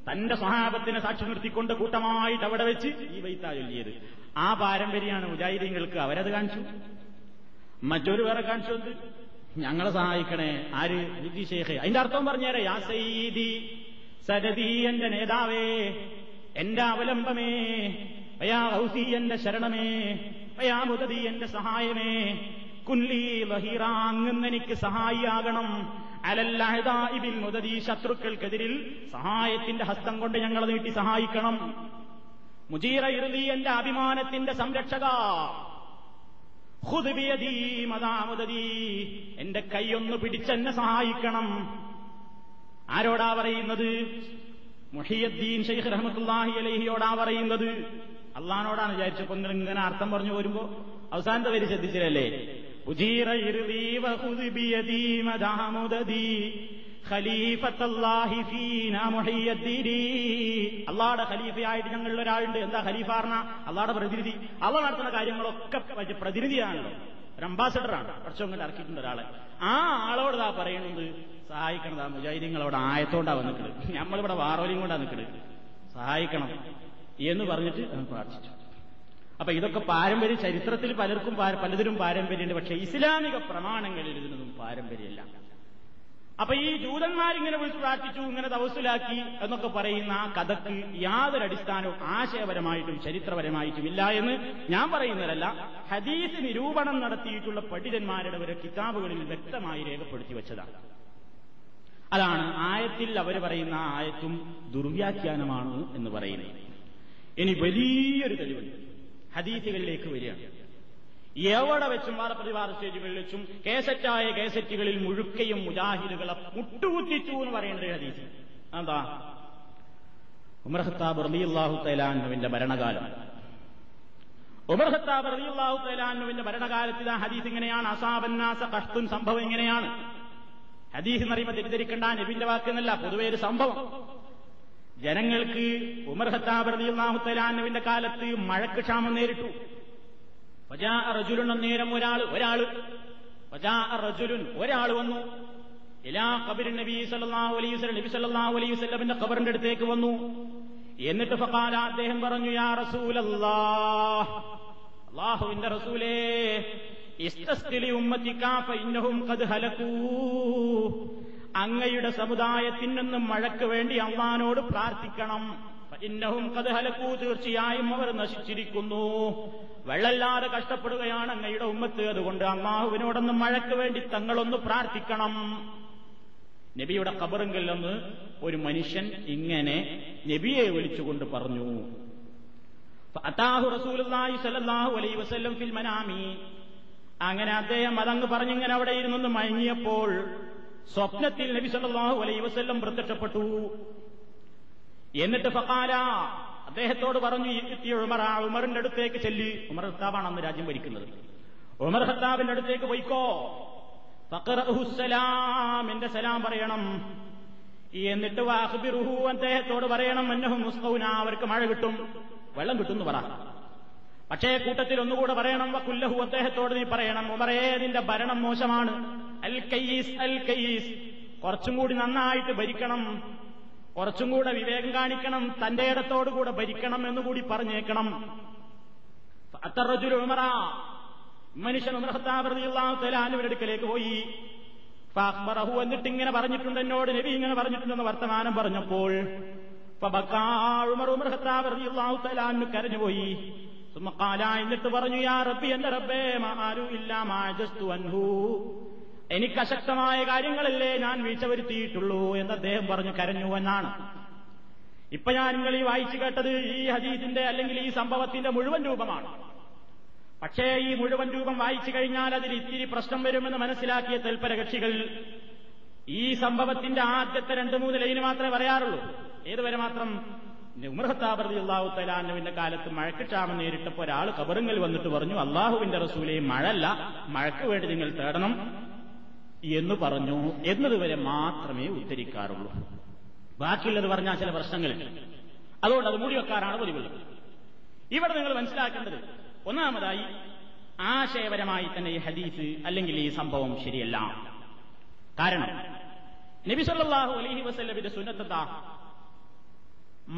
തന്റെ സ്വഹാബത്തിനെ സാക്ഷി നിർത്തിക്കൊണ്ട് കൂട്ടമായിട്ട് അവിടെ വെച്ച് ഈ വൈത്താ ചൊല്ലിയത്. ആ പാരമ്പര്യമാണ് മുജാഹിദീങ്ങൾക്ക് അവരത് കാണിച്ചു. മറ്റൊരു വേറെ കാണിച്ചു ഞങ്ങളെ സഹായിക്കണേ. ആര്? ഷേഖ് അതിന്റെ അർത്ഥം പറഞ്ഞേരെ. യാ സയ്യിദി സരദി എന്റെ നേതാവേ എന്റെ അവലംബമേ അയാ ഹൗസി എന്റെ ശരണമേ അയാ മുതതി എന്റെ സഹായമേ കുല്ലി ലഹീറ സഹായിയാകണം. സഹായിയാകണം അലല്ലഹദാഇബിൽ മുതതി ശത്രുക്കൾക്കെതിരിൽ സഹായത്തിന്റെ ഹസ്തം കൊണ്ട് ഞങ്ങളെ നീട്ടി സഹായിക്കണം. മുജീറ ഇറുതി എന്റെ അഭിമാനത്തിന്റെ സംരക്ഷക. ഹുദ്ബിയദീ മദാമുദീ എന്റെ കൈയൊന്ന് പിടിച്ചെന്നെ സഹായിക്കണം. ആരോടാ പറയുന്നത്? മുഹിയദ്ദീൻ ഷെയ്ഖ് റഹ്മത്തുല്ലാഹി അലഹിയോടാ പറയുന്നത്? അള്ളഹാനോടാണ് വിചാരിച്ചപ്പോ നിങ്ങൾ ഇങ്ങനെ അർത്ഥം പറഞ്ഞു വരുമ്പോ അവസാനത്തെ വരി ശ്രദ്ധിച്ചില്ലല്ലേ? അള്ളാഹുടെ ഖലീഫയായിട്ട് ഞങ്ങളിൽ ഒരാളുണ്ട്. എന്താ ഖലീഫാർണ അള്ളാടെ പ്രതിനിധി. അള്ള നടത്തുന്ന കാര്യങ്ങളൊക്കെ പ്രതിനിധിയാണല്ലോ. ഒരു അംബാസഡറാണ്. കുറച്ചും കൊണ്ട് ഇറക്കിയിട്ടുണ്ട് ഒരാളെ. ആ ആളോട് പറയുന്നത് സഹായിക്കണതാ മുജാഹിദീങ്ങളോട് ആയത്തോണ്ടാ വന്നിട്ട് നമ്മളിവിടെ വാറോലിയും കൊണ്ടാ നിൽക്കുന്നത് സഹായിക്കണം. എന്ന് പറഞ്ഞിട്ട് പ്രാർത്ഥിച്ചു. അപ്പൊ ഇതൊക്കെ പാരമ്പര്യ ചരിത്രത്തിൽ പലർക്കും പലതിനും പാരമ്പര്യമുണ്ട്. പക്ഷെ ഇസ്ലാമിക പ്രമാണങ്ങളിൽ ഇതിനൊന്നും പാരമ്പര്യമില്ല. അപ്പൊ ഈ ജൂതന്മാരിങ്ങനെ വിളിച്ചു പ്രാർത്ഥിച്ചു ഇങ്ങനെ തവസിലാക്കി എന്നൊക്കെ പറയുന്ന ആ കഥക്ക് യാതൊരു അടിസ്ഥാനവും ആശയപരമായിട്ടും ചരിത്രപരമായിട്ടും ഇല്ല എന്ന് ഞാൻ പറയുന്നതല്ല. ഹദീസ് നിരൂപണം നടത്തിയിട്ടുള്ള പണ്ഡിതന്മാരുടെ ഒരു കിതാബുകളിൽ വ്യക്തമായി രേഖപ്പെടുത്തി വെച്ചതാണ്. അതാണ് ആയത്തിൽ അവർ പറയുന്ന ആയത്തും ദുർവ്യാഖ്യാനമാണ് എന്ന് പറയുന്നത്. ഇനി വലിയൊരു തെളിവുണ്ട് ഹദീസുകളിലേക്ക് വരികയാണ്. എവിടെ വെച്ചും വാദപ്രതിവാദ സ്റ്റേജുകളിൽ വെച്ചും കേസറ്റായ കേസറ്റുകളിൽ മുഴുക്കയും മുജാഹിദുകളെ മുട്ടുകുത്തിച്ചു എന്ന് പറയുന്നത് ഹദീസ്. എന്താ ഉമർ ഖത്താബ് റളിയല്ലാഹു തലാന്നുവിന്റെ ഭരണകാലം. ഉമർഹത്താബ് ഖത്താബ് റളിയല്ലാഹു തലാന്നുവിന്റെ ഭരണകാലത്തിൽ ആ ഹദീസ് ഇങ്ങനെയാണ്. അസാബന്നാസ കഷ്ടൻ സംഭവം ഇങ്ങനെയാണ്. ഹദീസ് എന്ന് പറയുമ്പോൾ തെറ്റിദ്ധരിക്കേണ്ട നബിന്റെ വാക്കെന്നല്ല പൊതുവേ ഒരു സംഭവം. ജനങ്ങൾക്ക് ഉമർഹത്താബ് ഖത്താബ് റളിയല്ലാഹു തലാന്നുവിന്റെ കാലത്ത് മഴക്ക് ക്ഷാമം നേരിട്ടു. ഫജാ റജുലുൻ നേരം ഒരാൾ ഒരാൾ. ഫജാ റജുലുൻ ഒരാൾ വന്നു. എല്ലാ ഖബർ നബി സല്ലല്ലാഹു അലൈഹി വസല്ലം നബി സല്ലല്ലാഹു അലൈഹി വസല്ലമിന്റെ ഖബറിന്റെ അടുത്തേക്ക് വന്നു. എന്നിട്ട് ഫഖാല അദ്ദേഹം പറഞ്ഞു യാ റസൂലല്ലാഹ് അല്ലാഹുവിന്റെ റസൂലേ ഇസ്തസ്തിലി ഉമ്മത്തിക ഫഇന്നഹും ഖദ് ഹലകൂ അങ്ങയുടെ സമുദായത്തിൽ നിന്നും മഴയ്ക്ക് വേണ്ടി അള്ളഹാനോട് പ്രാർത്ഥിക്കണം. ഇന്നഹും കഥഹലക്കൂ ഹലക്കൂ തീർച്ചയായും അവർ നശിച്ചിരിക്കുന്നു. വെള്ളല്ലാതെ കഷ്ടപ്പെടുകയാണ് അങ്ങയുടെ ഉമ്മത്ത്. അതുകൊണ്ട് അള്ളാഹുവിനോടൊന്ന് മഴയ്ക്ക് വേണ്ടി തങ്ങളൊന്ന് പ്രാർത്ഥിക്കണം. നബിയുടെ ഖബറിങ്കിൽ നിന്ന് ഒരു മനുഷ്യൻ ഇങ്ങനെ നബിയെ വിളിച്ചുകൊണ്ട് പറഞ്ഞു. ഫിൽ മനാമി. അങ്ങനെ അദ്ദേഹം അതങ്ങ് പറഞ്ഞിങ്ങനെ അവിടെ ഇരുന്നൊന്ന് മയങ്ങിയപ്പോൾ സ്വപ്നത്തിൽ നബി സല്ലാഹു വസല്ലം പ്രത്യക്ഷപ്പെട്ടു. എന്നിട്ട് ഫക്കാല അദ്ദേഹത്തോട് പറഞ്ഞു "ഇത്തി ഉമർ ആ ഉമറിന്റെ അടുത്തേക്ക് ചെല്ലി. ഉമർ ഹത്താബാണ് അന്ന് രാജ്യം ഭരിക്കുന്നത്. ഉമർ ഹത്താബിന്റെ അടുത്തേക്ക് പോയിക്കോ. ഫഖറഹു സലാം എന്റെ സലാം പറയണം. എന്നിട്ട് വാഹബിറുഹു അദ്ദേഹത്തോട് പറയണം. എന്നഹും മുസ്തൗന അവർക്ക് മഴ കിട്ടും. വെള്ളം കിട്ടും എന്ന് പറ. പക്ഷേ കൂട്ടത്തിൽ ഒന്നുകൂടെ പറയണം. വക്കുല്ലഹു അദ്ദേഹത്തോട് നീ പറയണം. ഉമറേ നിന്റെ ഭരണം മോശമാണ്. അൽ കയ്യീസ് അൽ കയ്യീസ് കുറച്ചും കൂടി നന്നായിട്ട് ഭരിക്കണം. കുറച്ചും കൂടെ വിവേകം കാണിക്കണം തന്റെ ഇടത്തോടുകൂടെ ഭരിക്കണം എന്നുകൂടി പറഞ്ഞേക്കണം. അത്തറജുൽ ഉമറ. മനുഷ്യൻ ഉമർഹത്താവൃതിയുള്ളാഹുത്തലാനുവിന്റെ അടുക്കലേക്ക് പോയി. ഫാഹ്ബറഹു എന്നിട്ട് ഇങ്ങനെ പറഞ്ഞിട്ടുണ്ട് എന്നോട് നബി ഇങ്ങനെ പറഞ്ഞിട്ടുണ്ടെന്ന് വർത്തമാനം പറഞ്ഞപ്പോൾ ഉമർ കരഞ്ഞുപോയി എന്നിട്ട് പറഞ്ഞു യാ റബ്ബി എന്റെ റബ്ബേ മാരു ഇല്ല മാജസ്തു അൻഹു. എനിക്ക് അശക്തമായ കാര്യങ്ങളല്ലേ ഞാൻ വീഴ്ച വരുത്തിയിട്ടുള്ളൂ എന്ന് അദ്ദേഹം പറഞ്ഞു കരഞ്ഞു എന്നാണ്. ഇപ്പൊ ഞാൻ നിങ്ങൾ ഈ വായിച്ചു കേട്ടത് ഈ ഹദീസിന്റെ അല്ലെങ്കിൽ ഈ സംഭവത്തിന്റെ മുഴുവൻ രൂപമാണ്. പക്ഷേ ഈ മുഴുവൻ രൂപം വായിച്ചു കഴിഞ്ഞാൽ അതിൽ ഇത്തിരി പ്രശ്നം വരുമെന്ന് മനസ്സിലാക്കിയ തൽപരകക്ഷികൾ ഈ സംഭവത്തിന്റെ ആദ്യത്തെ രണ്ട് മൂന്ന് ലൈന് മാത്രമേ പറയാറുള്ളൂ. ഏതുവരെ മാത്രം? ഉമർ കാലത്ത് മഴക്ക് ക്ഷാമം നേരിട്ടപ്പോൾ ഒരാൾ കബറുങ്ങൽ വന്നിട്ട് പറഞ്ഞു അള്ളാഹുവിന്റെ റസൂലെ മഴല്ല. മഴക്ക് വേണ്ടി നിങ്ങൾ തേടണം. എന്ന് പറഞ്ഞു എന്നതുവരെ മാത്രമേ ഉദ്ധരിക്കാറുള്ളൂ. ബാക്കിയുള്ളത് പറഞ്ഞാൽ ചില പ്രശ്നങ്ങളുണ്ട് അതുകൊണ്ട് അത് മൂടി വെക്കാറാണ് പതിവുള്ളത് ഇവിടെ നിങ്ങൾ മനസ്സിലാക്കേണ്ടത് ഒന്നാമതായി ആശയപരമായി തന്നെ ഈ ഹദീസ് അല്ലെങ്കിൽ ഈ സംഭവം ശരിയല്ല. കാരണം നബി സല്ലല്ലാഹു അലൈഹി സുന്നത്ത സുന്നത്തത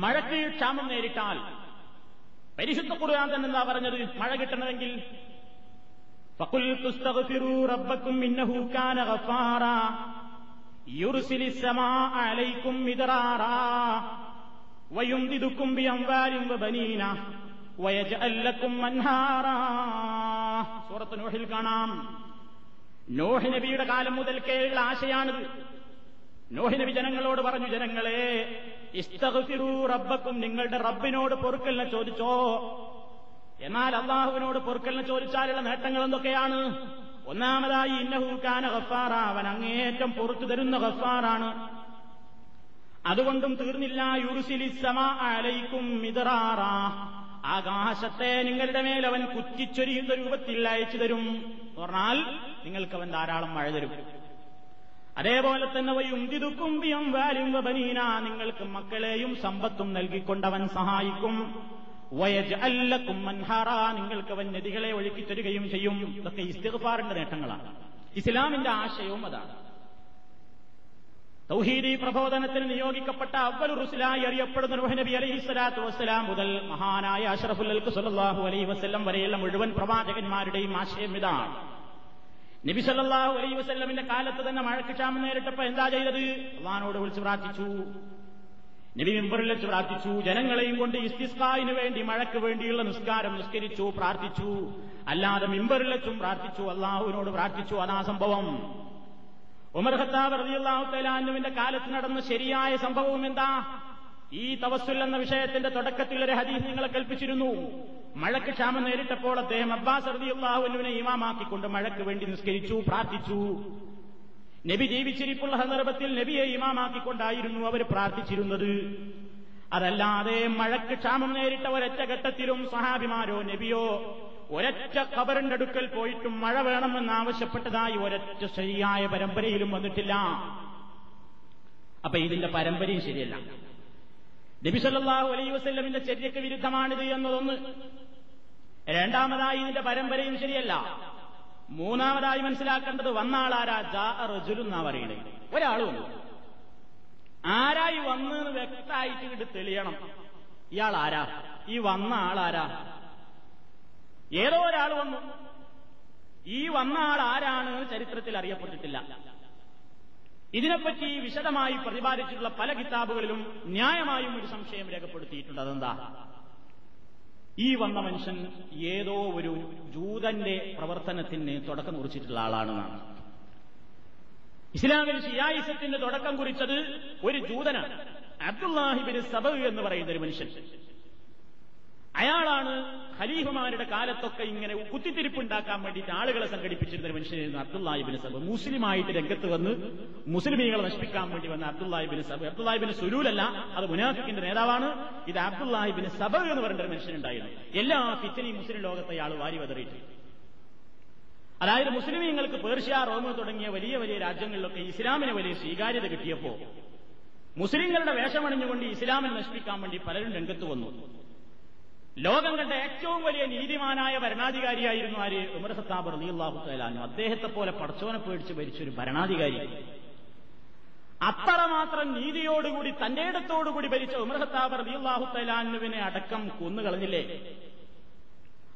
മഴയ്ക്ക് ക്ഷാമം നേരിട്ടാൽ പരിശുദ്ധ ഖുർആൻ തന്നെ എന്താ പറഞ്ഞത്? മഴ കിട്ടണമെങ്കിൽ فقلت استغفروا ربكم إنه كان غفارا يرسل السماء عليكم مدرارا ويمددكم بأموال وبنين ويجعل لكم أنهارا സൂറത്ത് നോഹിൽ കാണാം നോഹി നബിയുടെ കാലം മുതൽക്കേയുള്ള ആശയാണിത് നോഹി നബി ജനങ്ങളോട് പറഞ്ഞു ജനങ്ങളെ ഇസ്തഗ്ഫിറൂ റബ്ബക്കും നിങ്ങളുടെ റബ്ബിനോട് പൊറുക്കലിനെ ചോദിച്ചോ എന്നാൽ അള്ളാഹുവിനോട് പൊറുക്കലിന് ചോദിച്ചാലുള്ള നേട്ടങ്ങൾ എന്തൊക്കെയാണ്? ഒന്നാമതായി ഇന്നഹൂക്കാന ഗഫാറ അവൻ അങ്ങേയറ്റം പൊറത്തു തരുന്ന ഗഫാറാണ്. അതുകൊണ്ടും തീർന്നില്ല യുറുസിലിസമ അലൈക്കും മിതറാറ ആകാശത്തെ നിങ്ങളുടെ മേൽ അവൻ കുറ്റിച്ചൊരിയുന്ന രൂപത്തിൽ അയച്ചു തരും. പറഞ്ഞാൽ നിങ്ങൾക്ക് അവൻ ധാരാളം മഴ തരും. അതേപോലെ തന്നെ വയുന്തിതുക്കും ബിയം വാലും വബനീന നിങ്ങൾക്ക് മക്കളെയും സമ്പത്തും നൽകിക്കൊണ്ടവൻ സഹായിക്കും. വയജ് അല്ലക്കും മൻഹാറ നിങ്ങൾക്ക് അവൻ നദികളെ ഒഴുക്കി തരികയും ചെയ്യും. ഇതൊക്കെ ഇസ്തിഗ്ഫാറിന്റെ നേട്ടങ്ങളാണ്. ഇസ്ലാമിന്റെ ആശയവും അതാണ്. തൗഹീദി പ്രബോധനത്തിന് നിയോഗിക്കപ്പെട്ട അവൽ റുസുലായി അറിയപ്പെടുന്ന നബി അലൈഹി സ്വലാത്തു വസ്സലാം മുതൽ മഹാനായ അഷറഫുൽ സല്ലല്ലാഹു അലൈഹി വസല്ലം വരെയുള്ള മുഴുവൻ പ്രവാചകന്മാരുടെയും ആശയം ഇതാണ്. നബി സല്ലല്ലാഹു അലൈഹി വസല്ലമിന്റെ കാലത്ത് തന്നെ മഴക്ക് ക്ഷാമം നേരിട്ടപ്പോ എന്താ ചെയ്തത്? അള്ളഹാനോട് വിളിച്ചു പ്രാർത്ഥിച്ചു. നബി മിമ്പറിൽ പ്രാർത്ഥിച്ചു. ജനങ്ങളെയും കൊണ്ട് ഇസ്തിസ്കായിന് വേണ്ടി മഴയ്ക്ക് വേണ്ടിയുള്ള നിസ്കാരം നിസ്കരിച്ചു പ്രാർത്ഥിച്ചു. അല്ലാതെ മിമ്പറിൽ പ്രാർത്ഥിച്ചു. അള്ളാഹുവിനോട് പ്രാർത്ഥിച്ചു. അതാ സംഭവം. ഉമർ ഖത്താബ് റളിയല്ലാഹു തലാന്നുവിന്റെ കാലത്ത് നടന്ന ശരിയായ സംഭവം എന്താ? ഈ തവസ്സുൽ എന്ന വിഷയത്തിന്റെ തുടക്കത്തിൽ ഒരു ഹദീസ് നിങ്ങളെ കൽപ്പിച്ചിരുന്നു മഴയ്ക്ക് ക്ഷാമം നേരിട്ടപ്പോൾ അദ്ദേഹം അബ്ബാസ് റളിയല്ലാഹുവിനെ ഇമാമാക്കിക്കൊണ്ട് മഴയ്ക്ക് വേണ്ടി നിസ്കരിച്ചു പ്രാർത്ഥിച്ചു. നബി ജീവിച്ചിരിപ്പുള്ള സന്ദർഭത്തിൽ നബിയെ ഇമാമാക്കിക്കൊണ്ടായിരുന്നു അവർ പ്രാർത്ഥിച്ചിരുന്നത്. അതല്ലാതെ മഴക്ക് ക്ഷാമം നേരിട്ട ഒരൊറ്റ ഘട്ടത്തിലും സഹാബിമാരോ നബിയോ ഒരൊറ്റ ഖബറിന്റെ അടുക്കൽ പോയിട്ടും മഴ വേണമെന്ന് ആവശ്യപ്പെട്ടതായി ഒരൊറ്റ ശരിയായ പരമ്പരയിലും വന്നിട്ടില്ല. അപ്പൊ ഇതിന്റെ പരമ്പരയും ശരിയല്ല. നബി സല്ലാഹു അലൈ വസ്ല്ലമിന്റെ ചര്യക്ക് വിരുദ്ധമാണിത് എന്നതൊന്ന്. രണ്ടാമതായി ഇതിന്റെ പരമ്പരയും ശരിയല്ല. മൂന്നാമതായി മനസ്സിലാക്കേണ്ടത് വന്ന ജാ റജുലു എന്നാ പറയുന്നത്. വന്നു ആരായി വന്ന് വ്യക്തമായിട്ട് ഇങ്ങോട്ട് തെളിയണം. ഇയാൾ ആരാ? ഈ വന്ന ആളാരാ ഏതോ ഒരാൾ വന്നു. ഈ വന്ന ആൾ ആരാണ് ചരിത്രത്തിൽ അറിയപ്പെട്ടിട്ടില്ല. ഇതിനെപ്പറ്റി വിശദമായി പ്രതിപാദിച്ചിട്ടുള്ള പല കിതാബുകളിലും ന്യായമായും ഒരു സംശയം രേഖപ്പെടുത്തിയിട്ടുണ്ട്. അതെന്താ? ഈ വന്ന മനുഷ്യൻ ഏതോ ഒരു ജൂതന്റെ പ്രവർത്തനത്തിന് തുടക്കം കുറിച്ചിട്ടുള്ള ആളാണെന്നാണ്. ഇസ്ലാമിൽ ഷിയായിസത്തിന്റെ തുടക്കം കുറിച്ചത് ഒരു ജൂതനാണ്. അബ്ദുല്ലാഹിബിന് സബ് എന്ന് പറയുന്ന ഒരു മനുഷ്യൻ. അയാളാണ് ഖലീഫുമാരുടെ കാലത്തൊക്കെ ഇങ്ങനെ കുത്തിത്തിരിപ്പുണ്ടാക്കാൻ വേണ്ടിയിട്ട് ആളുകളെ സംഘടിപ്പിച്ചിരുന്ന ഒരു മനുഷ്യനായിരുന്നു അബ്ദുല്ലാഹിബിന് സബ്. മുസ്ലിമായിട്ട് രംഗത്ത് വന്ന് മുസ്ലിമീങ്ങളെ നശിപ്പിക്കാൻ വേണ്ടി വന്ന അബ്ദുല്ലാഹിബിന് സബ്. അബ്ദുല്ലാഹിബിന് സുരൂലല്ല അത് മുനാഫിക്കിന്റെ നേതാവാണ്. ഇത് അബ്ദുല്ലാഹിബിന് സബ് എന്ന് പറഞ്ഞ ഒരു മനുഷ്യനുണ്ടായിരുന്നു എല്ലാ ഫിത്തനെയും മുസ്ലിം ലോകത്തെ അയാൾ വാരി വതറിയിട്ട് അതായത് മുസ്ലിമീങ്ങൾക്ക് പേർഷ്യ റോമ് തുടങ്ങിയ വലിയ വലിയ രാജ്യങ്ങളിലൊക്കെ ഇസ്ലാമിന് വലിയ സ്വീകാര്യത കിട്ടിയപ്പോ മുസ്ലിങ്ങളുടെ വേഷമണിഞ്ഞുകൊണ്ട് ഇസ്ലാമിനെ നശിപ്പിക്കാൻ വേണ്ടി പലരും രംഗത്ത് വന്നു. ലോകം കണ്ട ഏറ്റവും വലിയ നീതിമാനായ ഭരണാധികാരിയായിരുന്നു ആര്? ഉമർ സത്താബ് റളിയല്ലാഹു തലാനു അദ്ദേഹത്തെ പോലെ പടച്ചോനെ പേടിച്ച് ഭരിച്ചൊരു ഭരണാധികാരി. അത്രമാത്രം നീതിയോടുകൂടി തന്റെ ഇടത്തോടുകൂടി ഭരിച്ച ഉമർ സത്താബ് റളിയല്ലാഹു തലാനുവിനെ അടക്കം കൊന്നുകളഞ്ഞില്ലേ?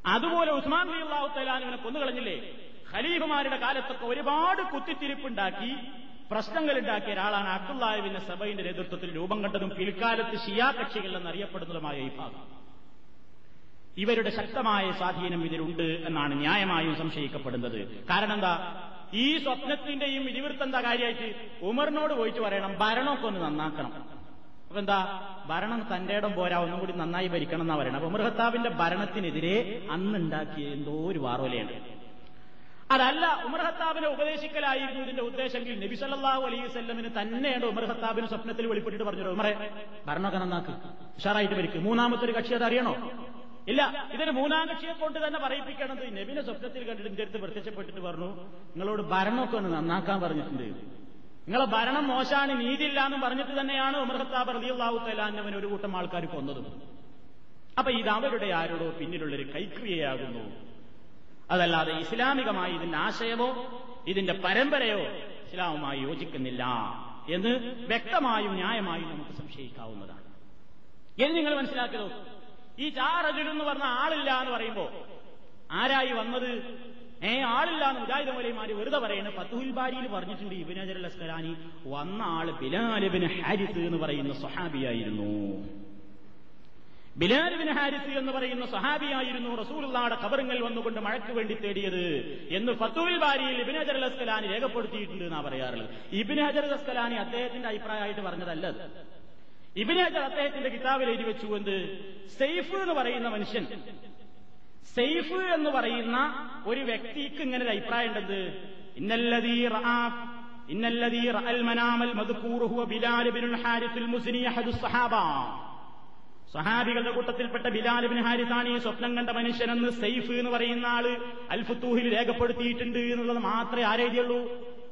അതുപോലെ ഉസ്മാൻ റളിയല്ലാഹു തലാനുവിനെ കൊന്നുകളഞ്ഞില്ലേ? ഖലീഫുമാരുടെ കാലത്തൊക്കെ ഒരുപാട് കുത്തിത്തിരിപ്പുണ്ടാക്കി പ്രശ്നങ്ങൾ ഉണ്ടാക്കിയ ഒരാളാണ് അബ്ദുല്ലാഹിബിന്റെ സഭയുടെ നേതൃത്വത്തിൽ രൂപം കണ്ടതും പിൽക്കാലത്ത് ഷിയാ കക്ഷികൾ എന്നറിയപ്പെടുന്നതുമായ ഈ ഭാഗം. ഇവരുടെ ശക്തമായ സ്വാധീനം ഇതിലുണ്ട് എന്നാണ് ന്യായമായും സംശയിക്കപ്പെടുന്നത്. കാരണം എന്താ ഈ സ്വപ്നത്തിന്റെയും ഇതിവൃത്തം എന്താ കാര്യമായിട്ട് ഉമറിനോട് പോയിട്ട് പറയണം ഭരണമൊക്കെ ഒന്ന് നന്നാക്കണം. അപ്പൊ എന്താ ഭരണം തന്റെ ഇടം പോരാ ഒന്നും കൂടി നന്നായി ഭരിക്കണം എന്നാ പറയണം അപ്പൊ ഉമർ ഖത്താബിന്റെ ഭരണത്തിനെതിരെ അന്നുണ്ടാക്കിയ എന്തോ ഒരു വാറോലയാണ് അതല്ല ഉമർ ഖത്താബിനെ ഉപദേശിക്കലായിരുന്നു ഇതിന്റെ ഉദ്ദേശമെങ്കിൽ നബി സല്ലല്ലാഹു അലൈഹി വസല്ലമിന് തന്നെയാണ് ഉമർ ഹത്താബിന് സ്വപ്നത്തിൽ വെളിപ്പെട്ടിട്ട് പറഞ്ഞത്. ഉമറെ ഭരണമൊക്കെ നന്നാക്ക്. ഉഷാറായിട്ട് ഭരിക്കും. മൂന്നാമത്തെ ഒരു കക്ഷി അത് അറിയണോ ഇല്ല ഇതിന് മൂന്നാം കക്ഷിയെ കൊണ്ട് തന്നെ പറയിപ്പിക്കണത്. നബിനെ സ്വപ്നത്തിൽ കണ്ടിട്ട് എന്റെ അടുത്ത് പ്രത്യക്ഷപ്പെട്ടിട്ട് പറഞ്ഞു നിങ്ങളോട് ഭരണമൊക്കെ ഒന്ന് നന്നാക്കാൻ പറഞ്ഞിട്ടുണ്ട്. നിങ്ങളെ ഭരണം മോശാണ് നീതിയില്ല എന്ന് പറഞ്ഞിട്ട് തന്നെയാണ് ഉമർഹത്താബ് റളിയല്ലാഹു തലാന്നവൻ ഒരു കൂട്ടം ആൾക്കാർ കൊന്നതും. അപ്പൊ ഇത് അവരുടെ ആരോടോ പിന്നിലുള്ളൊരു കൈക്രിയയാകുന്നു. അതല്ലാതെ ഇസ്ലാമികമായി ഇതിന്റെ ആശയമോ ഇതിന്റെ പരമ്പരയോ ഇസ്ലാമുമായി യോജിക്കുന്നില്ല എന്ന് വ്യക്തമായും ന്യായമായും നമുക്ക് സംശയിക്കാവുന്നതാണ്. ഇനി നിങ്ങൾ മനസ്സിലാക്കിയത്? ഈ ചാറജുൽ എന്ന് പറഞ്ഞ ആളില്ല എന്ന് പറയുമ്പോ ആരായി വന്നത്? ഏ ആളില്ല എന്ന് മുജാഹിദ് മൗലൈമാര് വെറുതെ പറയുന്നത് ഫത്തുഹുൽ ബാരിയിൽ പറഞ്ഞിട്ടുണ്ട് ഇബിനജർ അജർ അസ്കലാനി വന്ന ആൾ ബിലാലിബിൻ ഹാരിസ് എന്ന് പറയുന്ന സ്വഹാബിയായിരുന്നു. ബിലാലിബിൻ ഹാരിസ് എന്ന് പറയുന്ന സഹാബിയായിരുന്നു റസൂലുള്ളാടെ കബറുങ്ങൾ വന്നുകൊണ്ട് മഴയ്ക്ക് വേണ്ടി തേടിയത് എന്ന് ഫത്തുവിൽ ബാരിയിൽ ഇബിൻ ഹജർ അസ്കലാനി രേഖപ്പെടുത്തിയിട്ടുണ്ട് എന്നാ പറയാറുള്ളത്. ഇബിൻ ഹജർ അസ്കലാനി അദ്ദേഹത്തിന്റെ അഭിപ്രായമായിട്ട് പറഞ്ഞതല്ല ഇബിൻ അദ്ദേഹത്തിന്റെ കിതാബിൽ എഴുതി വെച്ചു എന്ത്? സെയ്ഫ് എന്ന് പറയുന്ന മനുഷ്യൻ. സെയ്ഫ് എന്ന് പറയുന്ന ഒരു വ്യക്തിക്ക് ഇങ്ങനെ ഒരു അഭിപ്രായം ഉണ്ടെന്ത് ഇന്നല്ലതീ ഇന്നല്ലതീ റഅൽ മനാമൽ മദ്കൂറു ഹുവ ബിലാൽ ബിനുൽ ഹാരിസുൽ മുസ്നി സഹാബ. സഹാബികളുടെ കൂട്ടത്തിൽപ്പെട്ട ബിലാലിബിൻ ഹാരിസാണ് ഈ സ്വപ്നം കണ്ട മനുഷ്യനെന്ന് സെയ്ഫ് എന്ന് പറയുന്ന ആൾ അൽഫുത്തൂഹിൽ രേഖപ്പെടുത്തിയിട്ടുണ്ട് എന്നുള്ളത് മാത്രമേ ആരെഴുതിയുള്ളൂ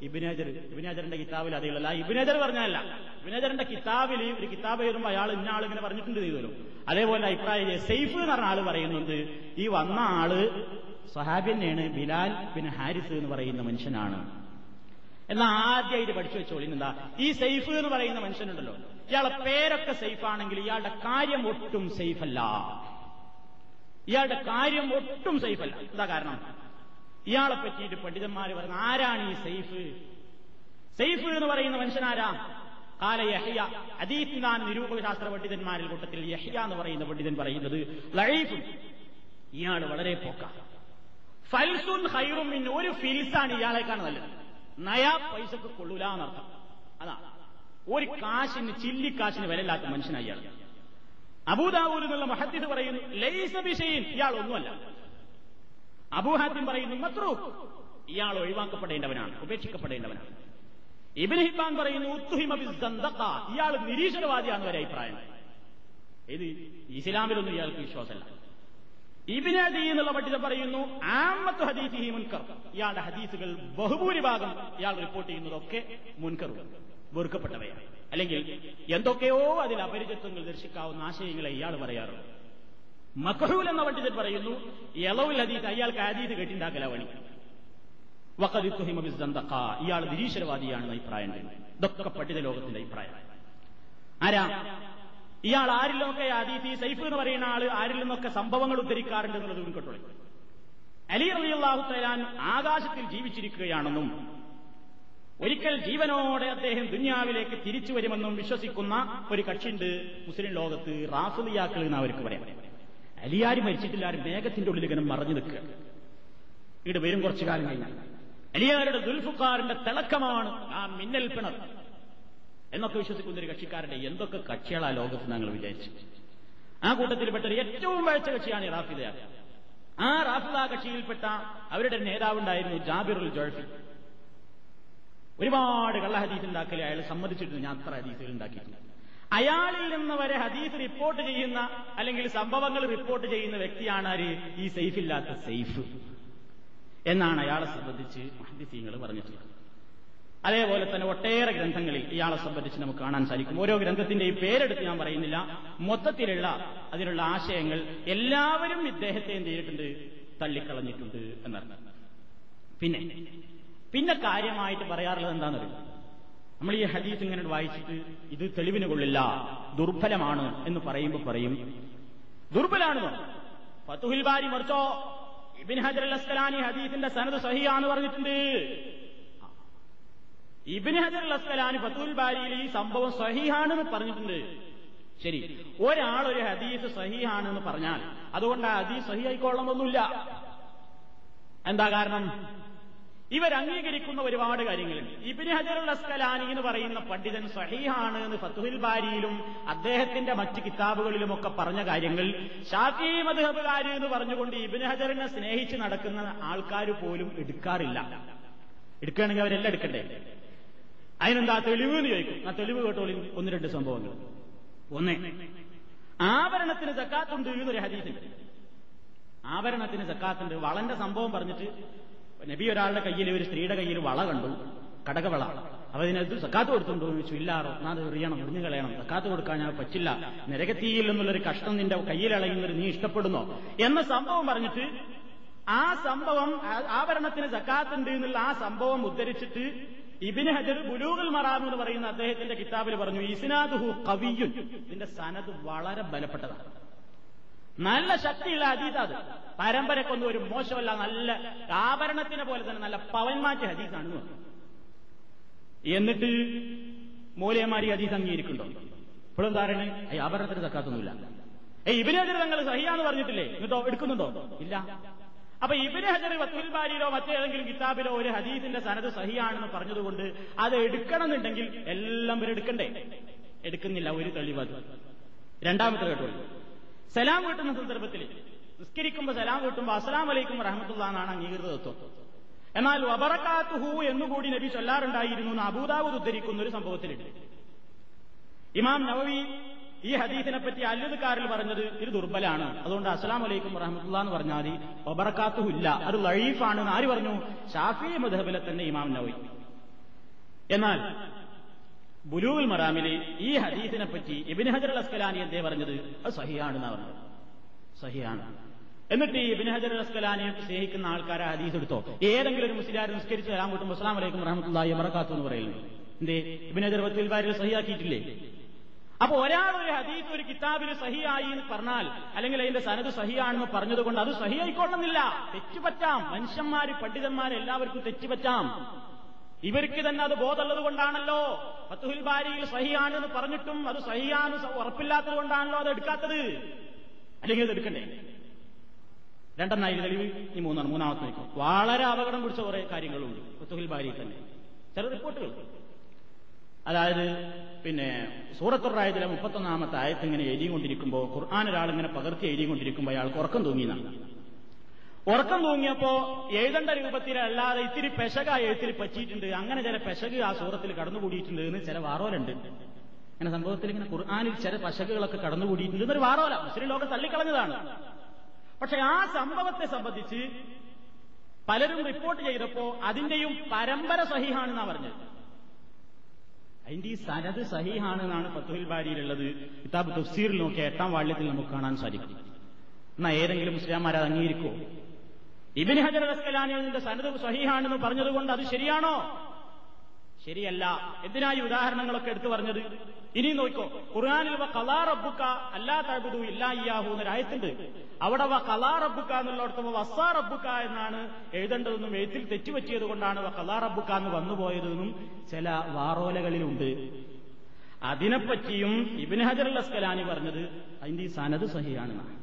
ഇബിനേജർ ഇബിനേജറിന്റെ കിതാബിൽ അതേയുള്ളൂ ഇബിനേജർ പറഞ്ഞല്ല ഇബിനേജറിന്റെ കിതാബിൽ ഒരു കിതാബ് എഴുതുമ്പോൾ അയാൾ ഇന്ന ആൾ ഇങ്ങനെ പറഞ്ഞിട്ടുണ്ട് ചെയ്തല്ലോ. അതേപോലെ അഭിപ്രായം സെയ്ഫ് എന്ന് പറഞ്ഞ ആൾ പറയുന്നുണ്ട് ഈ വന്ന ആൾ സഹാബി ബിലാൽ ബിൻ ഹാരിസ് എന്ന് പറയുന്ന മനുഷ്യനാണ്. എന്നാൽ ആദ്യമായിട്ട് പഠിച്ചു വെച്ചോളിന്നെന്താ ഈ സൈഫ് എന്ന് പറയുന്ന മനുഷ്യനുണ്ടല്ലോ. ഇയാളെ പേരൊക്കെ സേഫാണെങ്കിൽ ഇയാളുടെ കാര്യം ഒട്ടും സേഫല്ല. ഇയാളുടെ കാര്യം ഒട്ടും സേഫല്ല. എന്താ കാരണം? ഇയാളെ പറ്റിയിട്ട് പണ്ഡിതന്മാർ പറഞ്ഞ ആരാണ് ഈ സൈഫ്? സൈഫ് എന്ന് പറയുന്ന മനുഷ്യനാരാ? കാല യഹ്യ. അദീഫിനാൻ നിരൂപകശാസ്ത്ര പണ്ഡിതന്മാരിൽ കൂട്ടത്തിൽ യഹ്യ എന്ന് പറയുന്ന പണ്ഡിതൻ പറയുന്നത് ലൈഫ് ഇയാൾ വളരെ പോക്ക. ഫൽസുൻ ഹൈറും ഒരു ഫിൽസാണ് ഇയാളെക്കാണ് നല്ലത്. നയാ പൈസക്ക് കൊള്ളൂല എന്നർത്ഥം അതാ. ഒരു കാശിന് ചില്ലിക്കാശിന് വിലയില്ലാത്ത മനുഷ്യനായി ഇയാൾ. അബൂദാവൂർ എന്നുള്ള മഹദ്ദിസ് പറയുന്നു ലൈസ ബിഷയിൻ ഇയാൾ ഒന്നുമല്ല. അബൂഹാദ്യം പറയുന്നു മത്രൂ ഇയാൾ ഒഴിവാക്കപ്പെടേണ്ടവനാണ് ഉപേക്ഷിക്കപ്പെടേണ്ടവനാണ്. ഇബിൻ ഹിബാൻ പറയുന്നു. ഇയാൾ നിരീശ്വരവാദിയാണ് ഒരു അഭിപ്രായം. ഇത് ഇസ്ലാമിലൊന്നും ഇയാൾക്ക് വിശ്വാസമല്ല. ഇബിനദി എന്നുള്ള പട്ടിത പറയുന്നു ആമത്ത് ഹദീസിഹി മുൻകർ. ഇയാളുടെ ഹദീസുകൾ ബഹുഭൂരിഭാഗം ഇയാൾ റിപ്പോർട്ട് ചെയ്യുന്നതൊക്കെ മുൻകർ വെറുക്കപ്പെട്ടവയാണ്. അല്ലെങ്കിൽ എന്തൊക്കെയോ അതിൽ അപരിചിത്വങ്ങൾ ദർശിക്കാവുന്ന ആശയങ്ങളെ ഇയാൾ പറയാറുണ്ട്. മക്കഹൂൽ എന്ന പണ്ഡിതൻ പറയുന്നു യലവുൽ ഹദീസ് അയാൾക്ക് ഹദീസ് കെട്ടിണ്ടാക്കല പണി. ഇയാൾ നിരീശ്വരവാദിയാണെന്ന് അഭിപ്രായം ഇതൊക്കെ പണ്ഡിത ലോകത്തിന്റെ അഭിപ്രായം. ആരാ? ഇയാൾ ആരിൽ നിന്നൊക്കെ ഹദീസ് ഈ സൈഫ് എന്ന് പറയുന്ന ആൾ ആരിൽ നിന്നൊക്കെ സംഭവങ്ങൾ ഉദ്ധരിക്കാറുണ്ട് എന്നുള്ളത് മുൻകൊട്ടുള്ളൂ അലി റളിയല്ലാഹു തആലാൻ ആകാശത്തിൽ ജീവിച്ചിരിക്കുകയാണെന്നും ഒരിക്കൽ ജീവനോടെ അദ്ദേഹം ദുന്യാവിലേക്ക് തിരിച്ചു വരുമെന്നും വിശ്വസിക്കുന്ന ഒരു കക്ഷിയുണ്ട് മുസ്ലിം ലോകത്ത് റാഫുലിയാക്കൾ എന്ന് അവർക്ക് പറയാം. അലിയാരും മരിച്ചിട്ടില്ല ആരും മേഘത്തിന്റെ ഉള്ളിൽ ഇങ്ങനെ മറഞ്ഞു നിൽക്കുക. ഇവിടെ വരും കുറച്ചു കാലം കഴിഞ്ഞാൽ. അലിയാരുടെ ദുൽഫുക്കാറിന്റെ തിളക്കമാണ് ആ മിന്നൽ പിണർ. എന്നൊക്കെ വിശ്വസിക്കുന്ന ഒരു കക്ഷിക്കാരുടെ എന്തൊക്കെ കക്ഷികളാ ലോകത്ത് ഞങ്ങൾ വിചാരിച്ചു. ആ കൂട്ടത്തിൽപ്പെട്ട ഒരു ഏറ്റവും വഴച്ച കക്ഷിയാണ് റാഫിദ ആ റാഫിദ കക്ഷിയിൽപ്പെട്ട അവരുടെ നേതാവുണ്ടായിരുന്നു ജാബിറുൽ ജോൾഫി ഒരുപാട് കള്ള ഹദീസ് അയാൾ സമ്മതിച്ചിട്ടുണ്ട്. ഞാൻ അത്ര ഹദീസുകൾ ഉണ്ടാക്കിയിട്ടുണ്ട് അയാളിൽ നിന്ന് വരെ ഹദീസ് റിപ്പോർട്ട് ചെയ്യുന്ന അല്ലെങ്കിൽ സംഭവങ്ങൾ റിപ്പോർട്ട് ചെയ്യുന്ന വ്യക്തിയാണ് ആര് ഈ സൈഫില്ലാത്ത സെയ്ഫ് എന്നാണ് അയാളെ സംബന്ധിച്ച് ഹദീസീങ്ങൾ പറഞ്ഞിട്ടുള്ളത്. അതേപോലെ തന്നെ ഒട്ടേറെ ഗ്രന്ഥങ്ങളിൽ ഇയാളെ സംബന്ധിച്ച് നമുക്ക് കാണാൻ സാധിക്കും. ഓരോ ഗ്രന്ഥത്തിന്റെയും പേരെടുത്ത് ഞാൻ പറയുന്നില്ല. മൊത്തത്തിലുള്ള അതിനുള്ള ആശയങ്ങൾ എല്ലാവരും ഇദ്ദേഹത്തെ എന്ത് ചെയ്തിട്ടുണ്ട്? തള്ളിക്കളഞ്ഞിട്ടുണ്ട് എന്നറിഞ്ഞു പിന്നെ പിന്നെ കാര്യമായിട്ട് പറയാറുള്ളത് എന്താണെന്നറിയും? നമ്മൾ ഈ ഹദീസ് ഇങ്ങനെ വായിച്ചിട്ട് ഇത് തെളിവിന് കൊള്ളില്ല ദുർബലമാണ് എന്ന് പറയുമ്പോൾ പറയും. ദുർബലാണെന്നോ ഫത്തുഹിൽ ബാരി മറിച്ചോ? ഇബിൻ ഹജർ അസ്കലാനി ഹദീസിന്റെ സനത് സഹിയാന്ന് പറഞ്ഞിട്ടുണ്ട്. ഇബിൻ ഹജർ അസ്കലാനി ഫത്തുൽ ബാരിയിൽ ഈ സംഭവം സഹിഹാണെന്ന് പറഞ്ഞിട്ടുണ്ട്. ശരി ഒരാൾ ഒരു ഹദീസ് സഹിഹാണെന്ന് പറഞ്ഞാൽ അതുകൊണ്ട് ആ ഹദീസ് സഹിയായിക്കൊള്ളണമെന്നില്ല എന്താ കാരണം? ഇവർ അംഗീകരിക്കുന്ന ഒരുപാട് കാര്യങ്ങളുണ്ട് ഇബിന് ഹജറുൽ അസ്കലാനി എന്ന് പറയുന്ന പണ്ഡിതൻ സഹീഹാണ് എന്ന് ഫത്തുഹിൽ ബാരിയിലും അദ്ദേഹത്തിന്റെ മറ്റ് കിതാബുകളിലുമൊക്കെ പറഞ്ഞ കാര്യങ്ങൾ. ഷാഫി മധുഹബുകാരി എന്ന് പറഞ്ഞുകൊണ്ട് ഇബിന് ഹജറിനെ സ്നേഹിച്ച് നടക്കുന്ന ആൾക്കാർ പോലും എടുക്കാറില്ല. എടുക്കുകയാണെങ്കിൽ അവരെല്ലാം എടുക്കണ്ടേ? അതിനെന്താ തെളിവ് എന്ന് ചോദിക്കും. ആ തെളിവ് കേട്ടോളി. ഒന്ന് രണ്ട് സംഭവങ്ങൾ. ഒന്ന് ആഭരണത്തിന് സക്കാത്തുണ്ട് എന്നൊരു ഹദീസുണ്ട്. ആഭരണത്തിന് സക്കാത്തുണ്ട്. വളന്റെ സംഭവം പറഞ്ഞിട്ട് നബി ഒരാളുടെ കയ്യിൽ ഒരു സ്ത്രീയുടെ കയ്യിൽ വള കണ്ടു കടകവള. അപ്പൊ ഇതിനകത്ത് സക്കാത്ത് കൊടുത്തുണ്ടോ എന്ന് ചോദിച്ചു ഇല്ലാറോ എന്നാ എറിയണം എറിഞ്ഞു കളയണം. സക്കാത്ത് കൊടുക്കാൻ ഞാൻ പറ്റില്ല. നരകത്തിയിൽ നിന്നുള്ളൊരു കഷ്ടം നിന്റെ ഒരു നീ ഇഷ്ടപ്പെടുന്നോ? എന്ന സംഭവം പറഞ്ഞിട്ട് ആ സംഭവം ആഭരണത്തിന് സക്കാത്തുണ്ട് എന്നുള്ള ആ സംഭവം ഉദ്ധരിച്ചിട്ട് ഇബിന് ഹജർ ബുലൂഗൽ മറാം എന്ന് പറയുന്ന അദ്ദേഹത്തിന്റെ കിതാബിൽ പറഞ്ഞു ഇസ്നാദുഹു കവിയുൻ ഇതിന്റെ സനത് വളരെ ബലപ്പെട്ടതാണ്. നല്ല ശക്തിയുള്ള ഹദീസ് അത്. പരമ്പരക്കൊന്നും ഒരു മോശമല്ല നല്ല ആഭരണത്തിനെ പോലെ തന്നെ നല്ല പവൻമാറ്റ ഹദീസാണ് എന്നിട്ട് മൂലയമാരി ഹദീസ് അംഗീകരിക്കുന്നുണ്ടോ? ഇപ്പോഴും ധാരണ ആഭരണത്തിന് തക്കാത്തൊന്നുമില്ല ഏ ഇബിന് ഹജർ തങ്ങൾ സഹിയാന്ന് പറഞ്ഞിട്ടില്ലേ? എന്നിട്ടോ എടുക്കുന്നുണ്ടോ? ഇല്ല. അപ്പൊ ഇബിന് ഹജർ വത്തുൽ ബാരിയിലോ മറ്റേതെങ്കിലും കിതാബിലോ ഒരു ഹദീസിന്റെ സനത് സഹിയാണെന്ന് പറഞ്ഞതുകൊണ്ട് അത് എടുക്കണമെന്നുണ്ടെങ്കിൽ എല്ലാം പേരെടുക്കണ്ടേ എടുക്കുന്നില്ല ഒരു തെളിവ് രണ്ടാമത്തെ കേട്ടോളൂ. സലാം വീട്ടുന്ന സന്ദർഭത്തിൽ നിസ്കരിക്കുമ്പോൾ സലാം വീട്ടുമ്പോൾ അസ്സലാം വലൈക്കും റഹമത്തുള്ള എന്നാണ് അംഗീകൃത തത്വം. എന്നാൽ വബറക്കാത്തുഹു എന്നുകൂടി നബി ചൊല്ലാറുണ്ടായിരുന്നു എന്ന് അബൂദാവൂദ് ഉദ്ധരിക്കുന്ന ഒരു സംഭവത്തിലുണ്ട്. ഇമാം നവവി ഈ ഹദീസിനെ പറ്റി അല്ലുകാരിൽ പറഞ്ഞത് ഇത് ദുർബലാണ്. അതുകൊണ്ട് അസ്സലാം വലൈക്കും റഹമത്തുള്ള എന്ന് പറഞ്ഞാൽ ഒബറക്കാത്തുഹു ഇല്ല. അത് ലഴീഫാണ് ആര് പറഞ്ഞു? ഷാഫി മധബിലെ തന്നെ ഇമാം നവവി. എന്നാൽ ബുലൂൽ മറാമിൽ ഈ ഹദീസിനെ പറ്റി ഇബിൻ ഹജർ അസ്കലാനി എന്തേ പറഞ്ഞത്? അത് സഹിയാണെന്നാ പറഞ്ഞത്. സഹിയാണ് എന്നിട്ട് ഈ ഇബിൻ ഹജർ അസ്കലാനിയെ സ്നേഹിക്കുന്ന ആൾക്കാരെ ഹദീസ് എടുത്തോ? ഏതെങ്കിലും ഒരു മുസ്ലിം നിസ്കരിച്ച് വരാൻ കൂട്ടും അസ്ലാം വലൈക്കും റഹമത്തുള്ളി മറക്കാത്തു എന്ന് പറയുന്നു. എന്തേ? ഇബിൻ ഹജർ വത്തുൽ ബാരിൽ സഹിയാക്കിയിട്ടില്ലേ? അപ്പൊ ഒരാൾ ഒരു ഹദീസ് ഒരു കിതാബിൽ സഹിയായി എന്ന് പറഞ്ഞാൽ അല്ലെങ്കിൽ അതിന്റെ സനത് സഹിയാണെന്ന് പറഞ്ഞതുകൊണ്ട് അത് സഹിയായിക്കൊള്ളുന്നില്ല. തെറ്റുപറ്റാം. മനുഷ്യന്മാര് പണ്ഡിതന്മാർ എല്ലാവർക്കും തെറ്റുപറ്റാം. ഇവർക്ക് തന്നെ അത് ബോധമുള്ളത് കൊണ്ടാണല്ലോ. ഫത്തുഹിൽ ബാരിയിൽ സഹിയാണെന്ന് പറഞ്ഞിട്ടും അത് സഹിയാണ് ഉറപ്പില്ലാത്തത് കൊണ്ടാണല്ലോ അത് എടുക്കാത്തത്. അല്ലെങ്കിൽ അത് എടുക്കണ്ടേ? രണ്ടെണ്ണായി തെളിവ് ഈ മൂന്നാണ് മൂന്നാമത്തെ വളരെ അപകടം പിടിച്ച കുറെ കാര്യങ്ങളുണ്ട് ഫത്തുഹിൽ ബാരി തന്നെ. ചില റിപ്പോർട്ടുകൾ. അതായത് പിന്നെ സൂറത്തുറായതിലെ മുപ്പത്തൊന്നാമത്തെ ആയത്ത് ഇങ്ങനെ എഴുതിക്കൊണ്ടിരിക്കുമ്പോൾ ഖുർആൻ ഒരാൾ ഇങ്ങനെ പകർത്തി എഴുതിക്കൊണ്ടിരിക്കുമ്പോൾ അയാൾക്ക് ഉറക്കം തൂങ്ങിയെന്നാണ് ഉറക്കം തൂങ്ങിയപ്പോ എഴുതേണ്ട രൂപത്തിലല്ലാതെ ഇത്തിരി പെശക എഴുത്തിൽ പറ്റിയിട്ടുണ്ട്. അങ്ങനെ ചില പെശക് ആ സൂറത്തിൽ കടന്നുകൂടിയിട്ടുണ്ട് എന്ന് ചില വാറോലുണ്ട്. അങ്ങനെ സംഭവത്തിൽ ഇങ്ങനെ ഖുർആാനിൽ ചില പശകുകളൊക്കെ കടന്നുകൂടിയിട്ടുണ്ട് എന്നൊരു വാറോല. മുസ്ലിം ലോകം തള്ളിക്കളഞ്ഞതാണ്. പക്ഷെ ആ സംഭവത്തെ സംബന്ധിച്ച് പലരും റിപ്പോർട്ട് ചെയ്തപ്പോ അതിന്റെയും പരമ്പര സഹിഹാണെന്നാ പറഞ്ഞത്. അതിന്റെ ഈ സനത് സഹിഹാണെന്നാണ് ഫത്തുഹിൽ ബാരിയിലുള്ളത്. കിതാബ് തഫ്സീറിൽ നോക്കിയ എട്ടാം വാള്യത്തിൽ നമുക്ക് കാണാൻ സാധിക്കും. എന്നാ ഏതെങ്കിലും മുസ്ലിംമാർ അത് അംഗീകരിക്കോ ഇബിൻ ഹജർ അസ്കലാനിന്റെ സനത് സഹിഹാണെന്ന് പറഞ്ഞതുകൊണ്ട് അത് ശരിയാണോ? ശരിയല്ല. എന്തിനായി ഉദാഹരണങ്ങളൊക്കെ എടുത്തു പറഞ്ഞത്? ഇനി നോക്കോ. ഖുർആാനിൽ വ കലാ റബ്ബുക്ക അല്ലാ തഴുതു ഇല്ലാ ഇയാഹു എന്നൊരായത്തുണ്ട് അവിടെ വ കലാ റബ്ബുക്ക എന്നുള്ളിടത്ത് വസ്സാ റബ്ബുക്ക എന്നാണ് എഴുതേണ്ടതെന്നും എഴുത്തിൽ തെറ്റുപറ്റിയത് കൊണ്ടാണ് വ കലാ റബ്ബുക്ക എന്ന് വന്നുപോയതെന്നും ചില വാറോലകളിലുണ്ട്. അതിനെപ്പറ്റിയും ഇബിൻ ഹജർ അസ്കലാനി പറഞ്ഞത് അതിന്റെ ഈ സനത് സഹിയാണെന്നാണ്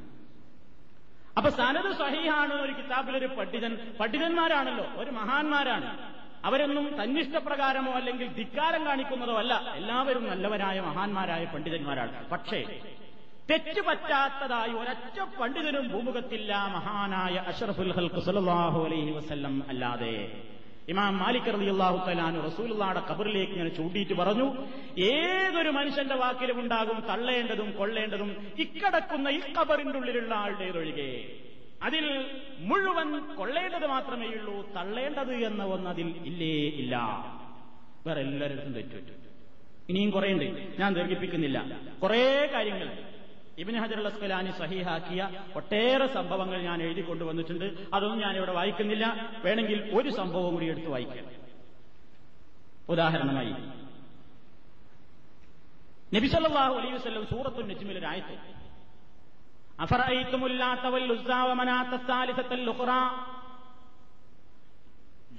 അപ്പൊ സനത് സഹിയാണ് ഒരു കിതാബിലൊരു പണ്ഡിതൻ. പണ്ഡിതന്മാരാണല്ലോ ഒരു മഹാന്മാരാണ്. അവരൊന്നും തന്നിഷ്ടപ്രകാരമോ അല്ലെങ്കിൽ ധിക്കാരം കാണിക്കുന്നതോ അല്ല. എല്ലാവരും നല്ലവരായ മഹാന്മാരായ പണ്ഡിതന്മാരാണ്. പക്ഷേ തെറ്റ് പറ്റാത്തതായി ഒരൊറ്റ പണ്ഡിതനും ഭൂമുഖത്തില്ല മഹാനായ അഷറഫുൽ ഹൽക്ക് സലാഹു അലൈഹി വസ്ല്ലം അല്ലാതെ. ഇമാം മാലിക് റളിയല്ലാഹു തലാനു റസൂലുള്ളാടെ കബറിലേക്ക് ഇങ്ങനെ ചൂണ്ടിയിട്ട് പറഞ്ഞു ഏതൊരു മനുഷ്യന്റെ വാക്കിലും ഉണ്ടാകും തള്ളേണ്ടതും കൊള്ളേണ്ടതും ഇക്കടക്കുന്ന ഈ കബറിന്റെ ഉള്ളിലുള്ള ആളുടേതൊഴികെ അതിൽ മുഴുവൻ കൊള്ളേണ്ടത് മാത്രമേയുള്ളൂ തള്ളേണ്ടത് എന്ന ഒന്ന് അതിൽ ഇല്ലേ ഇല്ല. വേറെ എല്ലാവരുടെ അടുത്തും തെറ്റു ഇനിയും കുറേയുണ്ട്. ഞാൻ ദീർഘിപ്പിക്കുന്നില്ല. കുറേ കാര്യങ്ങൾ. ഇബിൻ ഹജർ അസ്കലാനി സഹിഹാക്കിയ ഒട്ടേറെ സംഭവങ്ങൾ ഞാൻ എഴുതി കൊണ്ടുവന്നിട്ടുണ്ട്. അതൊന്നും ഞാൻ ഇവിടെ വായിക്കുന്നില്ല. വേണമെങ്കിൽ ഒരു സംഭവം കൂടി എടുത്ത് വായിക്കാം. ഉദാഹരണമായി നബിസല്ലാഹു അലൈഹി വസ്ലം സൂറത്തു നജ്മിൽ ഒരു ആയത്ത്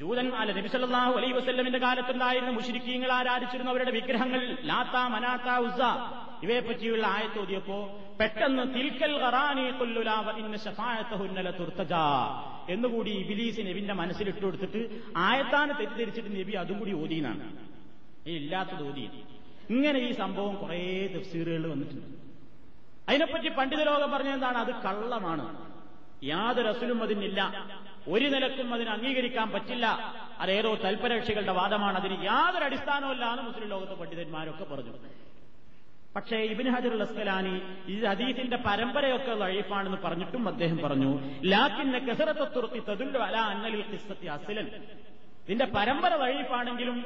ജൂതൻ അല്ല നബിസല്ലാഹു അലൈ വസ്ല്ലമിന്റെ കാലത്തുണ്ടായിരുന്ന മുഷിരിക്കീങ്ങൾ ആരാധിച്ചിരുന്ന? അവരുടെ വിഗ്രഹങ്ങൾ ലാത്ത മനാത്ത ഉസ ഇവയെ പറ്റിയുള്ള ആയത്തോതിയപ്പോ പെട്ടെന്ന് തിൽക്കൽ എന്നുകൂടി ഇബിലീസ് നബിന്റെ മനസ്സിലിട്ട് കൊടുത്തിട്ട് ആയത്താണ് തെറ്റിദ്ധരിച്ചിട്ട് നബി അതും കൂടി ഓതിനാണ് ഇല്ലാത്തത് ഓതി. ഇങ്ങനെ ഈ സംഭവം കുറേ തഫ്സീറുകൾ വന്നിട്ടുണ്ട്. അതിനെപ്പറ്റി പണ്ഡിത ലോകം പറഞ്ഞെന്താണ് അത് കള്ളമാണ്. യാതൊരു അസുലും അതിനില്ല. ഒരു നിലക്കും അതിന് അംഗീകരിക്കാൻ പറ്റില്ല. അതേതോ തൽപരക്ഷികളുടെ വാദമാണ്. അതിന് യാതൊരു അടിസ്ഥാനവുമില്ല എന്ന് മുസ്ലിം ലോകത്തെ പണ്ഡിതന്മാരൊക്കെ പറഞ്ഞു. പക്ഷേ ഇബിൻ ഹജർ അസ്കലാനി ഈ ഹദീസിന്റെ പരമ്പരയൊക്കെ ലൈഫാണെന്ന് പറഞ്ഞിട്ടും അദ്ദേഹം പറഞ്ഞു ലാക്കിന്റെ കെസറത്തെ തുറത്തി തതുല്ല അല അന്നലിൽ കിസ്സത്തി അസിലൻ. ഇതിന്റെ പരമ്പര വഴിപ്പാണെങ്കിലും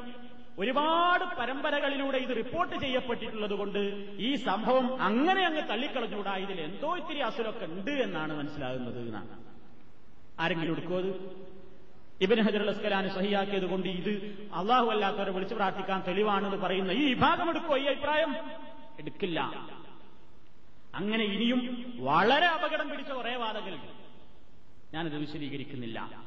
ഒരുപാട് പരമ്പരകളിലൂടെ ഇത് റിപ്പോർട്ട് ചെയ്യപ്പെട്ടിട്ടുള്ളത് കൊണ്ട് ഈ സംഭവം അങ്ങനെ അങ്ങ് തള്ളിക്കളഞ്ഞുകൂടാ ഇതിൽ എന്തോ ഇത്തിരി അസുരൊക്കെ ഉണ്ട് എന്നാണ് മനസ്സിലാകുന്നത് എന്നാണ്. ആരെങ്കിലും എടുക്കുമോ അത്? ഇബൻ ഹജർ അസ്കലാന് സഹിയാക്കിയത് കൊണ്ട് ഇത് അള്ളാഹു അല്ലാത്തവരെ വിളിച്ചു പ്രാർത്ഥിക്കാൻ തെളിവാണെന്ന് പറയുന്ന ഈ വിഭാഗം എടുക്കുമോ ഈ അഭിപ്രായം? എടുക്കില്ല. അങ്ങനെ ഇനിയും വളരെ അപകടം പിടിച്ച കുറെ വാദങ്ങളുണ്ട് ഞാനത് വിശദീകരിക്കുന്നില്ല.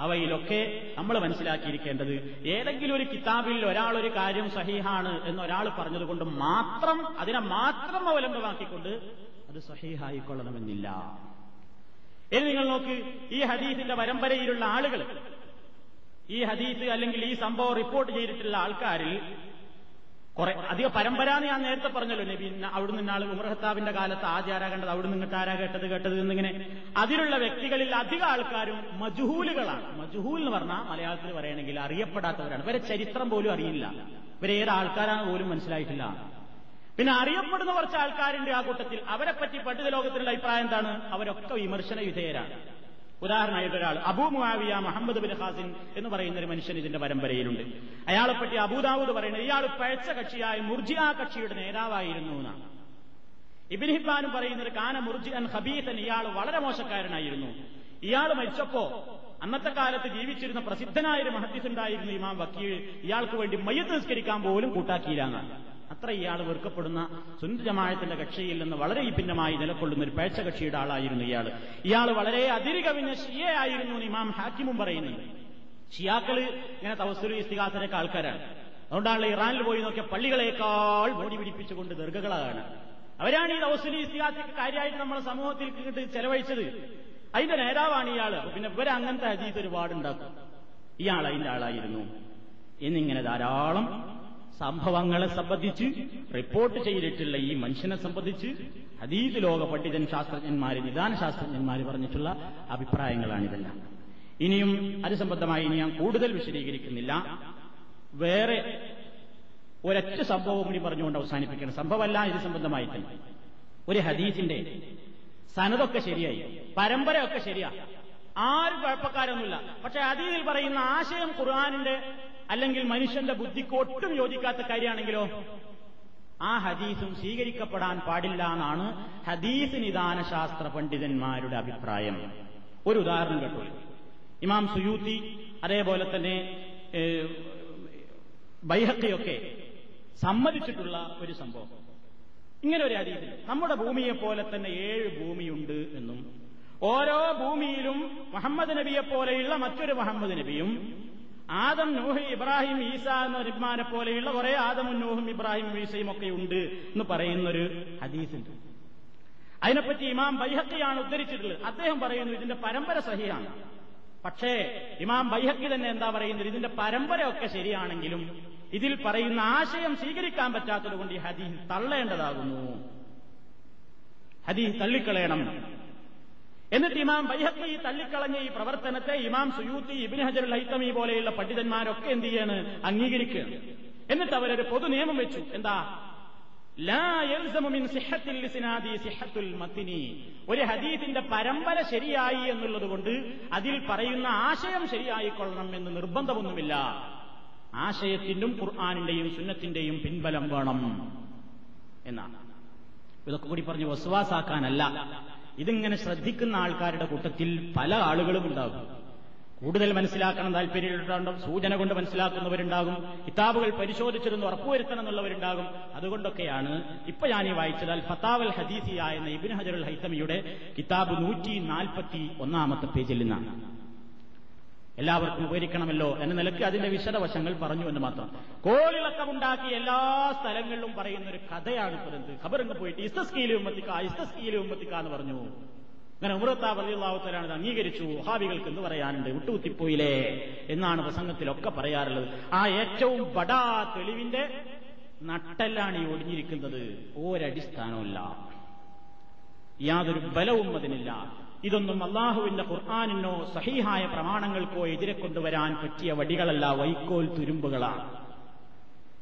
അവയിലൊക്കെ നമ്മൾ മനസ്സിലാക്കിയിരിക്കേണ്ടത് ഏതെങ്കിലും ഒരു കിതാബിൽ ഒരാൾ ഒരു കാര്യം സഹീഹാണ് എന്ന് ഒരാൾ പറഞ്ഞതുകൊണ്ട് മാത്രം അതിനെ മാത്രം അവലംബമാക്കിക്കൊണ്ട് അത് സഹീഹായിക്കൊള്ളണമെന്നില്ല. ഇനി നിങ്ങൾ നോക്ക് ഈ ഹദീസിന്റെ പരമ്പരയിലുള്ള ആളുകൾ ഈ ഹദീസ് അല്ലെങ്കിൽ ഈ സംഭവം റിപ്പോർട്ട് ചെയ്തിട്ടുള്ള ആൾക്കാരിൽ കുറെ അധിക പരമ്പര എന്ന് ഞാൻ നേരത്തെ പറഞ്ഞല്ലോ നബി അവിടുന്ന് ഇന്നാൾ ഉമർഹത്താബിന്റെ കാലത്ത് ആചാരാ കണ്ടത് അവിടുന്ന് ഇങ്ങോട്ട് ആരാ കേട്ടത് കേട്ടത് എന്നിങ്ങനെ. അതിലുള്ള വ്യക്തികളിൽ അധിക ആൾക്കാരും മജുഹൂലുകളാണ്. മജുഹൂൽ എന്ന് പറഞ്ഞാൽ മലയാളത്തിൽ പറയണമെങ്കിൽ അറിയപ്പെടാത്തവരാണ്. ഇവരെ ചരിത്രം പോലും അറിയില്ല. ഇവരേതാൾക്കാരാണ് പോലും മനസ്സിലായിട്ടില്ല. പിന്നെ അറിയപ്പെടുന്ന കുറച്ച് ആൾക്കാരുണ്ട് ആ കൂട്ടത്തിൽ. അവരെ പറ്റി പണ്ഡിത ലോകത്തിലുള്ള അഭിപ്രായം എന്താണ്? അവരൊക്കെ വിമർശന വിധേയരാണ്. ഉദാഹരണമായിട്ട് ഒരാൾ അബൂ മുആവിയ മുഹമ്മദ് ബിൻ ഹാസിൻ എന്ന് പറയുന്ന ഒരു മനുഷ്യൻ ഇതിന്റെ പരമ്പരയിലുണ്ട്. അയാളെപ്പറ്റി അബൂദാവൂദ് പറയുന്നത് ഇയാൾ പഴച്ച കക്ഷിയായ മുർജിയ കക്ഷിയുടെ നേതാവായിരുന്നു എന്നാണ്. ഇബിൻ ഹിബാനും പറയുന്നത് കാന മുർജിഅൻ ഹബീത്തൻ ഇയാൾ വളരെ മോശക്കാരനായിരുന്നു. ഇയാൾ മരിച്ചപ്പോ അന്നത്തെ കാലത്ത് ജീവിച്ചിരുന്ന പ്രസിദ്ധനായ ഒരു മഹദീസ് ഉണ്ടായിരുന്നു ഇമാം വക്കീൽ. ഇയാൾക്ക് വേണ്ടി മയ്യത്ത് നിസ്കരിക്കാൻ പോലും കൂട്ടാക്കിയില്ല അത്ര ഇയാൾ വെറുക്കപ്പെടുന്ന സുന്ദ ജമാത്തിന്റെ കക്ഷിയിൽ നിന്ന് വളരെ വിഭിന്നമായി നിലകൊള്ളുന്ന ഒരു പേച്ച കക്ഷിയുടെ ആളായിരുന്നു ഇയാൾ ഇയാൾ വളരെ അതിരുകവിഞ്ഞ ഷിയെ ആയിരുന്നു ഇമാം ഹാക്കിമും പറയുന്നത് ഷിയാക്കൾ ഇങ്ങനെ തവസ്സുലി ഇസ്തികാസരൊക്കെ ആൾക്കാരാണ്. അതുകൊണ്ടാണ് ഇറാനിൽ പോയി നോക്കിയ പള്ളികളേക്കാൾ മോടി പിടിപ്പിച്ചുകൊണ്ട് ദീർഘകളാണ് അവരാണ് ഈ തവസ്സുലി ഇസ്തിഹാസൊക്കെ കാര്യമായിട്ട് നമ്മുടെ സമൂഹത്തിൽ കിട്ടി ചെലവഴിച്ചത്. അതിന്റെ നേതാവാണ് ഇയാൾ പിന്നെ ഇവരെ അങ്ങനത്തെ അജീത് ഒരുപാടുണ്ടാക്കും. ഇയാൾ അതിന്റെ ആളായിരുന്നു. എന്നിങ്ങനെ ധാരാളം സംഭവങ്ങളെ സംബന്ധിച്ച് റിപ്പോർട്ട് ചെയ്തിട്ടുള്ള ഈ മനുഷ്യനെ സംബന്ധിച്ച് അതീത് ലോക പണ്ഡിതൻ ശാസ്ത്രജ്ഞന്മാര് നിദാന ശാസ്ത്രജ്ഞന്മാര് പറഞ്ഞിട്ടുള്ള അഭിപ്രായങ്ങളാണിതെല്ലാം. ഇനിയും അത് സംബന്ധമായി ഇനി ഞാൻ കൂടുതൽ വിശദീകരിക്കുന്നില്ല. വേറെ ഒരൊറ്റ സംഭവം കൂടി പറഞ്ഞുകൊണ്ട് അവസാനിപ്പിക്കണം. സംഭവമല്ല ഇത് സംബന്ധമായി തന്നെ. ഒരു ഹദീസിന്റെ സനതൊക്കെ ശരിയായി. പരമ്പരയൊക്കെ ശരിയാ. ആരും കുഴപ്പക്കാരൊന്നുമില്ല. പക്ഷെ ഹദീസിൽ പറയുന്ന ആശയം ഖുർആാനിന്റെ അല്ലെങ്കിൽ മനുഷ്യന്റെ ബുദ്ധിക്ക് ഒട്ടും യോജിക്കാത്ത കാര്യമാണെങ്കിലോ? ആ ഹദീസും സ്വീകരിക്കപ്പെടാൻ പാടില്ല എന്നാണ് ഹദീസ് നിദാന ശാസ്ത്ര പണ്ഡിതന്മാരുടെ അഭിപ്രായം. ഒരു ഉദാഹരണം കേട്ടു. ഇമാം സുയൂത്തി അതേപോലെ തന്നെ ബൈഹക്കയൊക്കെ സമ്മതിച്ചിട്ടുള്ള ഒരു സംഭവം. ഇങ്ങനെ ഒരു ഹദീസിൽ നമ്മുടെ ഭൂമിയെ പോലെ തന്നെ ഏഴ് ഭൂമിയുണ്ട് എന്നും ഓരോ ഭൂമിയിലും മുഹമ്മദ് നബിയെ പോലെയുള്ള മറ്റൊരു മുഹമ്മദ് നബിയും ആദം നൂഹ് ഇബ്രാഹിം ഈസ എന്ന റിബ്മാനെ പോലെയുള്ള കുറെ ആദമും നൂഹും ഇബ്രാഹിം ഈസയും ഒക്കെ ഉണ്ട് എന്ന് പറയുന്നൊരു ഹദീസുണ്ട്. അതിനെപ്പറ്റി ഇമാം ബൈഹക്കിയാണ് ഉദ്ധരിച്ചിട്ടുള്ളത്. അദ്ദേഹം പറയുന്നു ഇതിന്റെ പരമ്പര സഹിയാണ് പക്ഷേ ഇമാം ബൈഹക്കി തന്നെ എന്താ പറയുന്നത്? ഇതിന്റെ പരമ്പരയൊക്കെ ശരിയാണെങ്കിലും ഇതിൽ പറയുന്ന ആശയം സ്വീകരിക്കാൻ പറ്റാത്തതുകൊണ്ട് ഈ ഹദീസ് തള്ളേണ്ടതാകുന്നു. ഹദീസ് തള്ളിക്കളയണം. എന്നിട്ട് ഇമാം ബൈഹക്കി തള്ളിക്കളഞ്ഞ ഈ പ്രവർത്തനത്തെ ഇമാം സുയൂത്തി ഇബിൻ ഹജർ ലൈത്തമി പോലെയുള്ള പണ്ഡിതന്മാരൊക്കെ എന്ത് ചെയ്യാണ്? അംഗീകരിക്കുകയാണ്. എന്നിട്ട് അവരൊരു പൊതു നിയമം വെച്ചു. എന്താ? ഒരു ഹദീഫിന്റെ പരമ്പര ശരിയായി എന്നുള്ളത് കൊണ്ട് അതിൽ പറയുന്ന ആശയം ശരിയായിക്കൊള്ളണം എന്ന് നിർബന്ധമൊന്നുമില്ല. ആശയത്തിനും ഖുർആാനിന്റെയും സുന്നത്തിന്റെയും പിൻബലം വേണം എന്നാണ്. ഇതൊക്കെ കൂടി പറഞ്ഞു വസ്വാസാക്കാനല്ല. ഇതിങ്ങനെ ശ്രദ്ധിക്കുന്ന ആൾക്കാരുടെ കൂട്ടത്തിൽ പല ആളുകളും ഉണ്ടാകും. കൂടുതൽ മനസ്സിലാക്കണം താല്പര്യമുണ്ടാകും സൂചന കൊണ്ട് മനസ്സിലാക്കുന്നവരുണ്ടാകും കിതാബുകൾ പരിശോധിച്ചിരുന്ന് ഉറപ്പുവരുത്തണം എന്നുള്ളവരുണ്ടാകും. അതുകൊണ്ടൊക്കെയാണ് ഇപ്പൊ ഞാൻ ഈ വായിച്ചത് അൽ ഫത്താവൽ ഹദീസിയ എന്ന ഇബിൻ ഹജറുൽ ഹൈത്തമിയുടെ കിതാബ് നൂറ്റി നാൽപ്പത്തി ഒന്നാമത്തെ പേജിൽ നിന്നാണ് എല്ലാവർക്കും ഉപകരിക്കണമല്ലോ എന്ന നിലയ്ക്ക് അതിന്റെ വിശദവശങ്ങൾ പറഞ്ഞു എന്ന് മാത്രം. കോളിളക്കമുണ്ടാക്കി എല്ലാ സ്ഥലങ്ങളിലും പറയുന്ന ഒരു കഥയാണ് പറയുന്നത് ഖബറിന് പോയിട്ട് ഇസ്തസ്കീലി ഉമ്മത്തിക്ക ഇസ്തസ്കീലി ഉമ്മത്തിക്ക എന്ന് പറഞ്ഞു. അങ്ങനെ ഉമറത്താ ഇത് അംഗീകരിച്ചു. ഹാബികൾക്ക് എന്ന് പറയാനുണ്ട്? വിട്ടുകുത്തിപ്പോയില്ലേ എന്നാണ് പ്രസംഗത്തിലൊക്കെ പറയാറുള്ളത്. ആ ഏറ്റവും ബടാ തെളിവിന്റെ നട്ടെല്ലാണ് ഈ ഒടിഞ്ഞിരിക്കുന്നത്. ഒരടിസ്ഥാനമില്ല യാതൊരു ബലവും അതിനില്ല. ഇതൊന്നും അള്ളാഹുവിന്റെ ഖുർആാനിനോ സഹീഹായ പ്രമാണങ്ങൾക്കോ എതിരെ കൊണ്ടുവരാൻ പറ്റിയ വടികളല്ല വൈക്കോൽ തുരുമ്പുകളാണ്.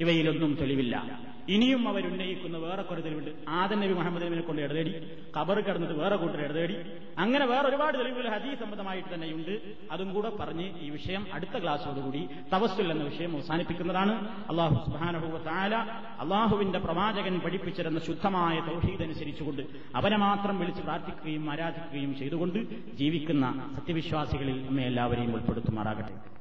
ഇവയിലൊന്നും തെളിവില്ല. ഇനിയും അവർ അവരുന്നയിക്കുന്ന വേറെ കുറെ തെളിവുണ്ട് ആദം നബി മുഹമ്മദ് നബിനെ കൊണ്ട് ഇടതേടി കബർ കിടന്നിട്ട് വേറെ കൂട്ടർ ഇടതേടി. അങ്ങനെ വേറെ ഒരുപാട് തെളിവുകൾ ഹദീസ് സംബന്ധമായിട്ട് തന്നെയുണ്ട്. അതും കൂടെ പറഞ്ഞ് ഈ വിഷയം അടുത്ത ക്ലാസ്സോടുകൂടി തവസ്സുൽ എന്ന വിഷയം അവസാനിപ്പിക്കുന്നതാണ്. അള്ളാഹു സുബാനഹുവ താല അള്ളാഹുവിന്റെ പ്രവാചകൻ പഠിപ്പിച്ചിരുന്ന ശുദ്ധമായ തൗഹീദ് അനുസരിച്ചുകൊണ്ട് അവനെ മാത്രം വിളിച്ച് പ്രാർത്ഥിക്കുകയും ആരാധിക്കുകയും ചെയ്തുകൊണ്ട് ജീവിക്കുന്ന സത്യവിശ്വാസികളിൽ നമ്മെ എല്ലാവരെയും ഉൾപ്പെടുത്തുമാറാകട്ടെ.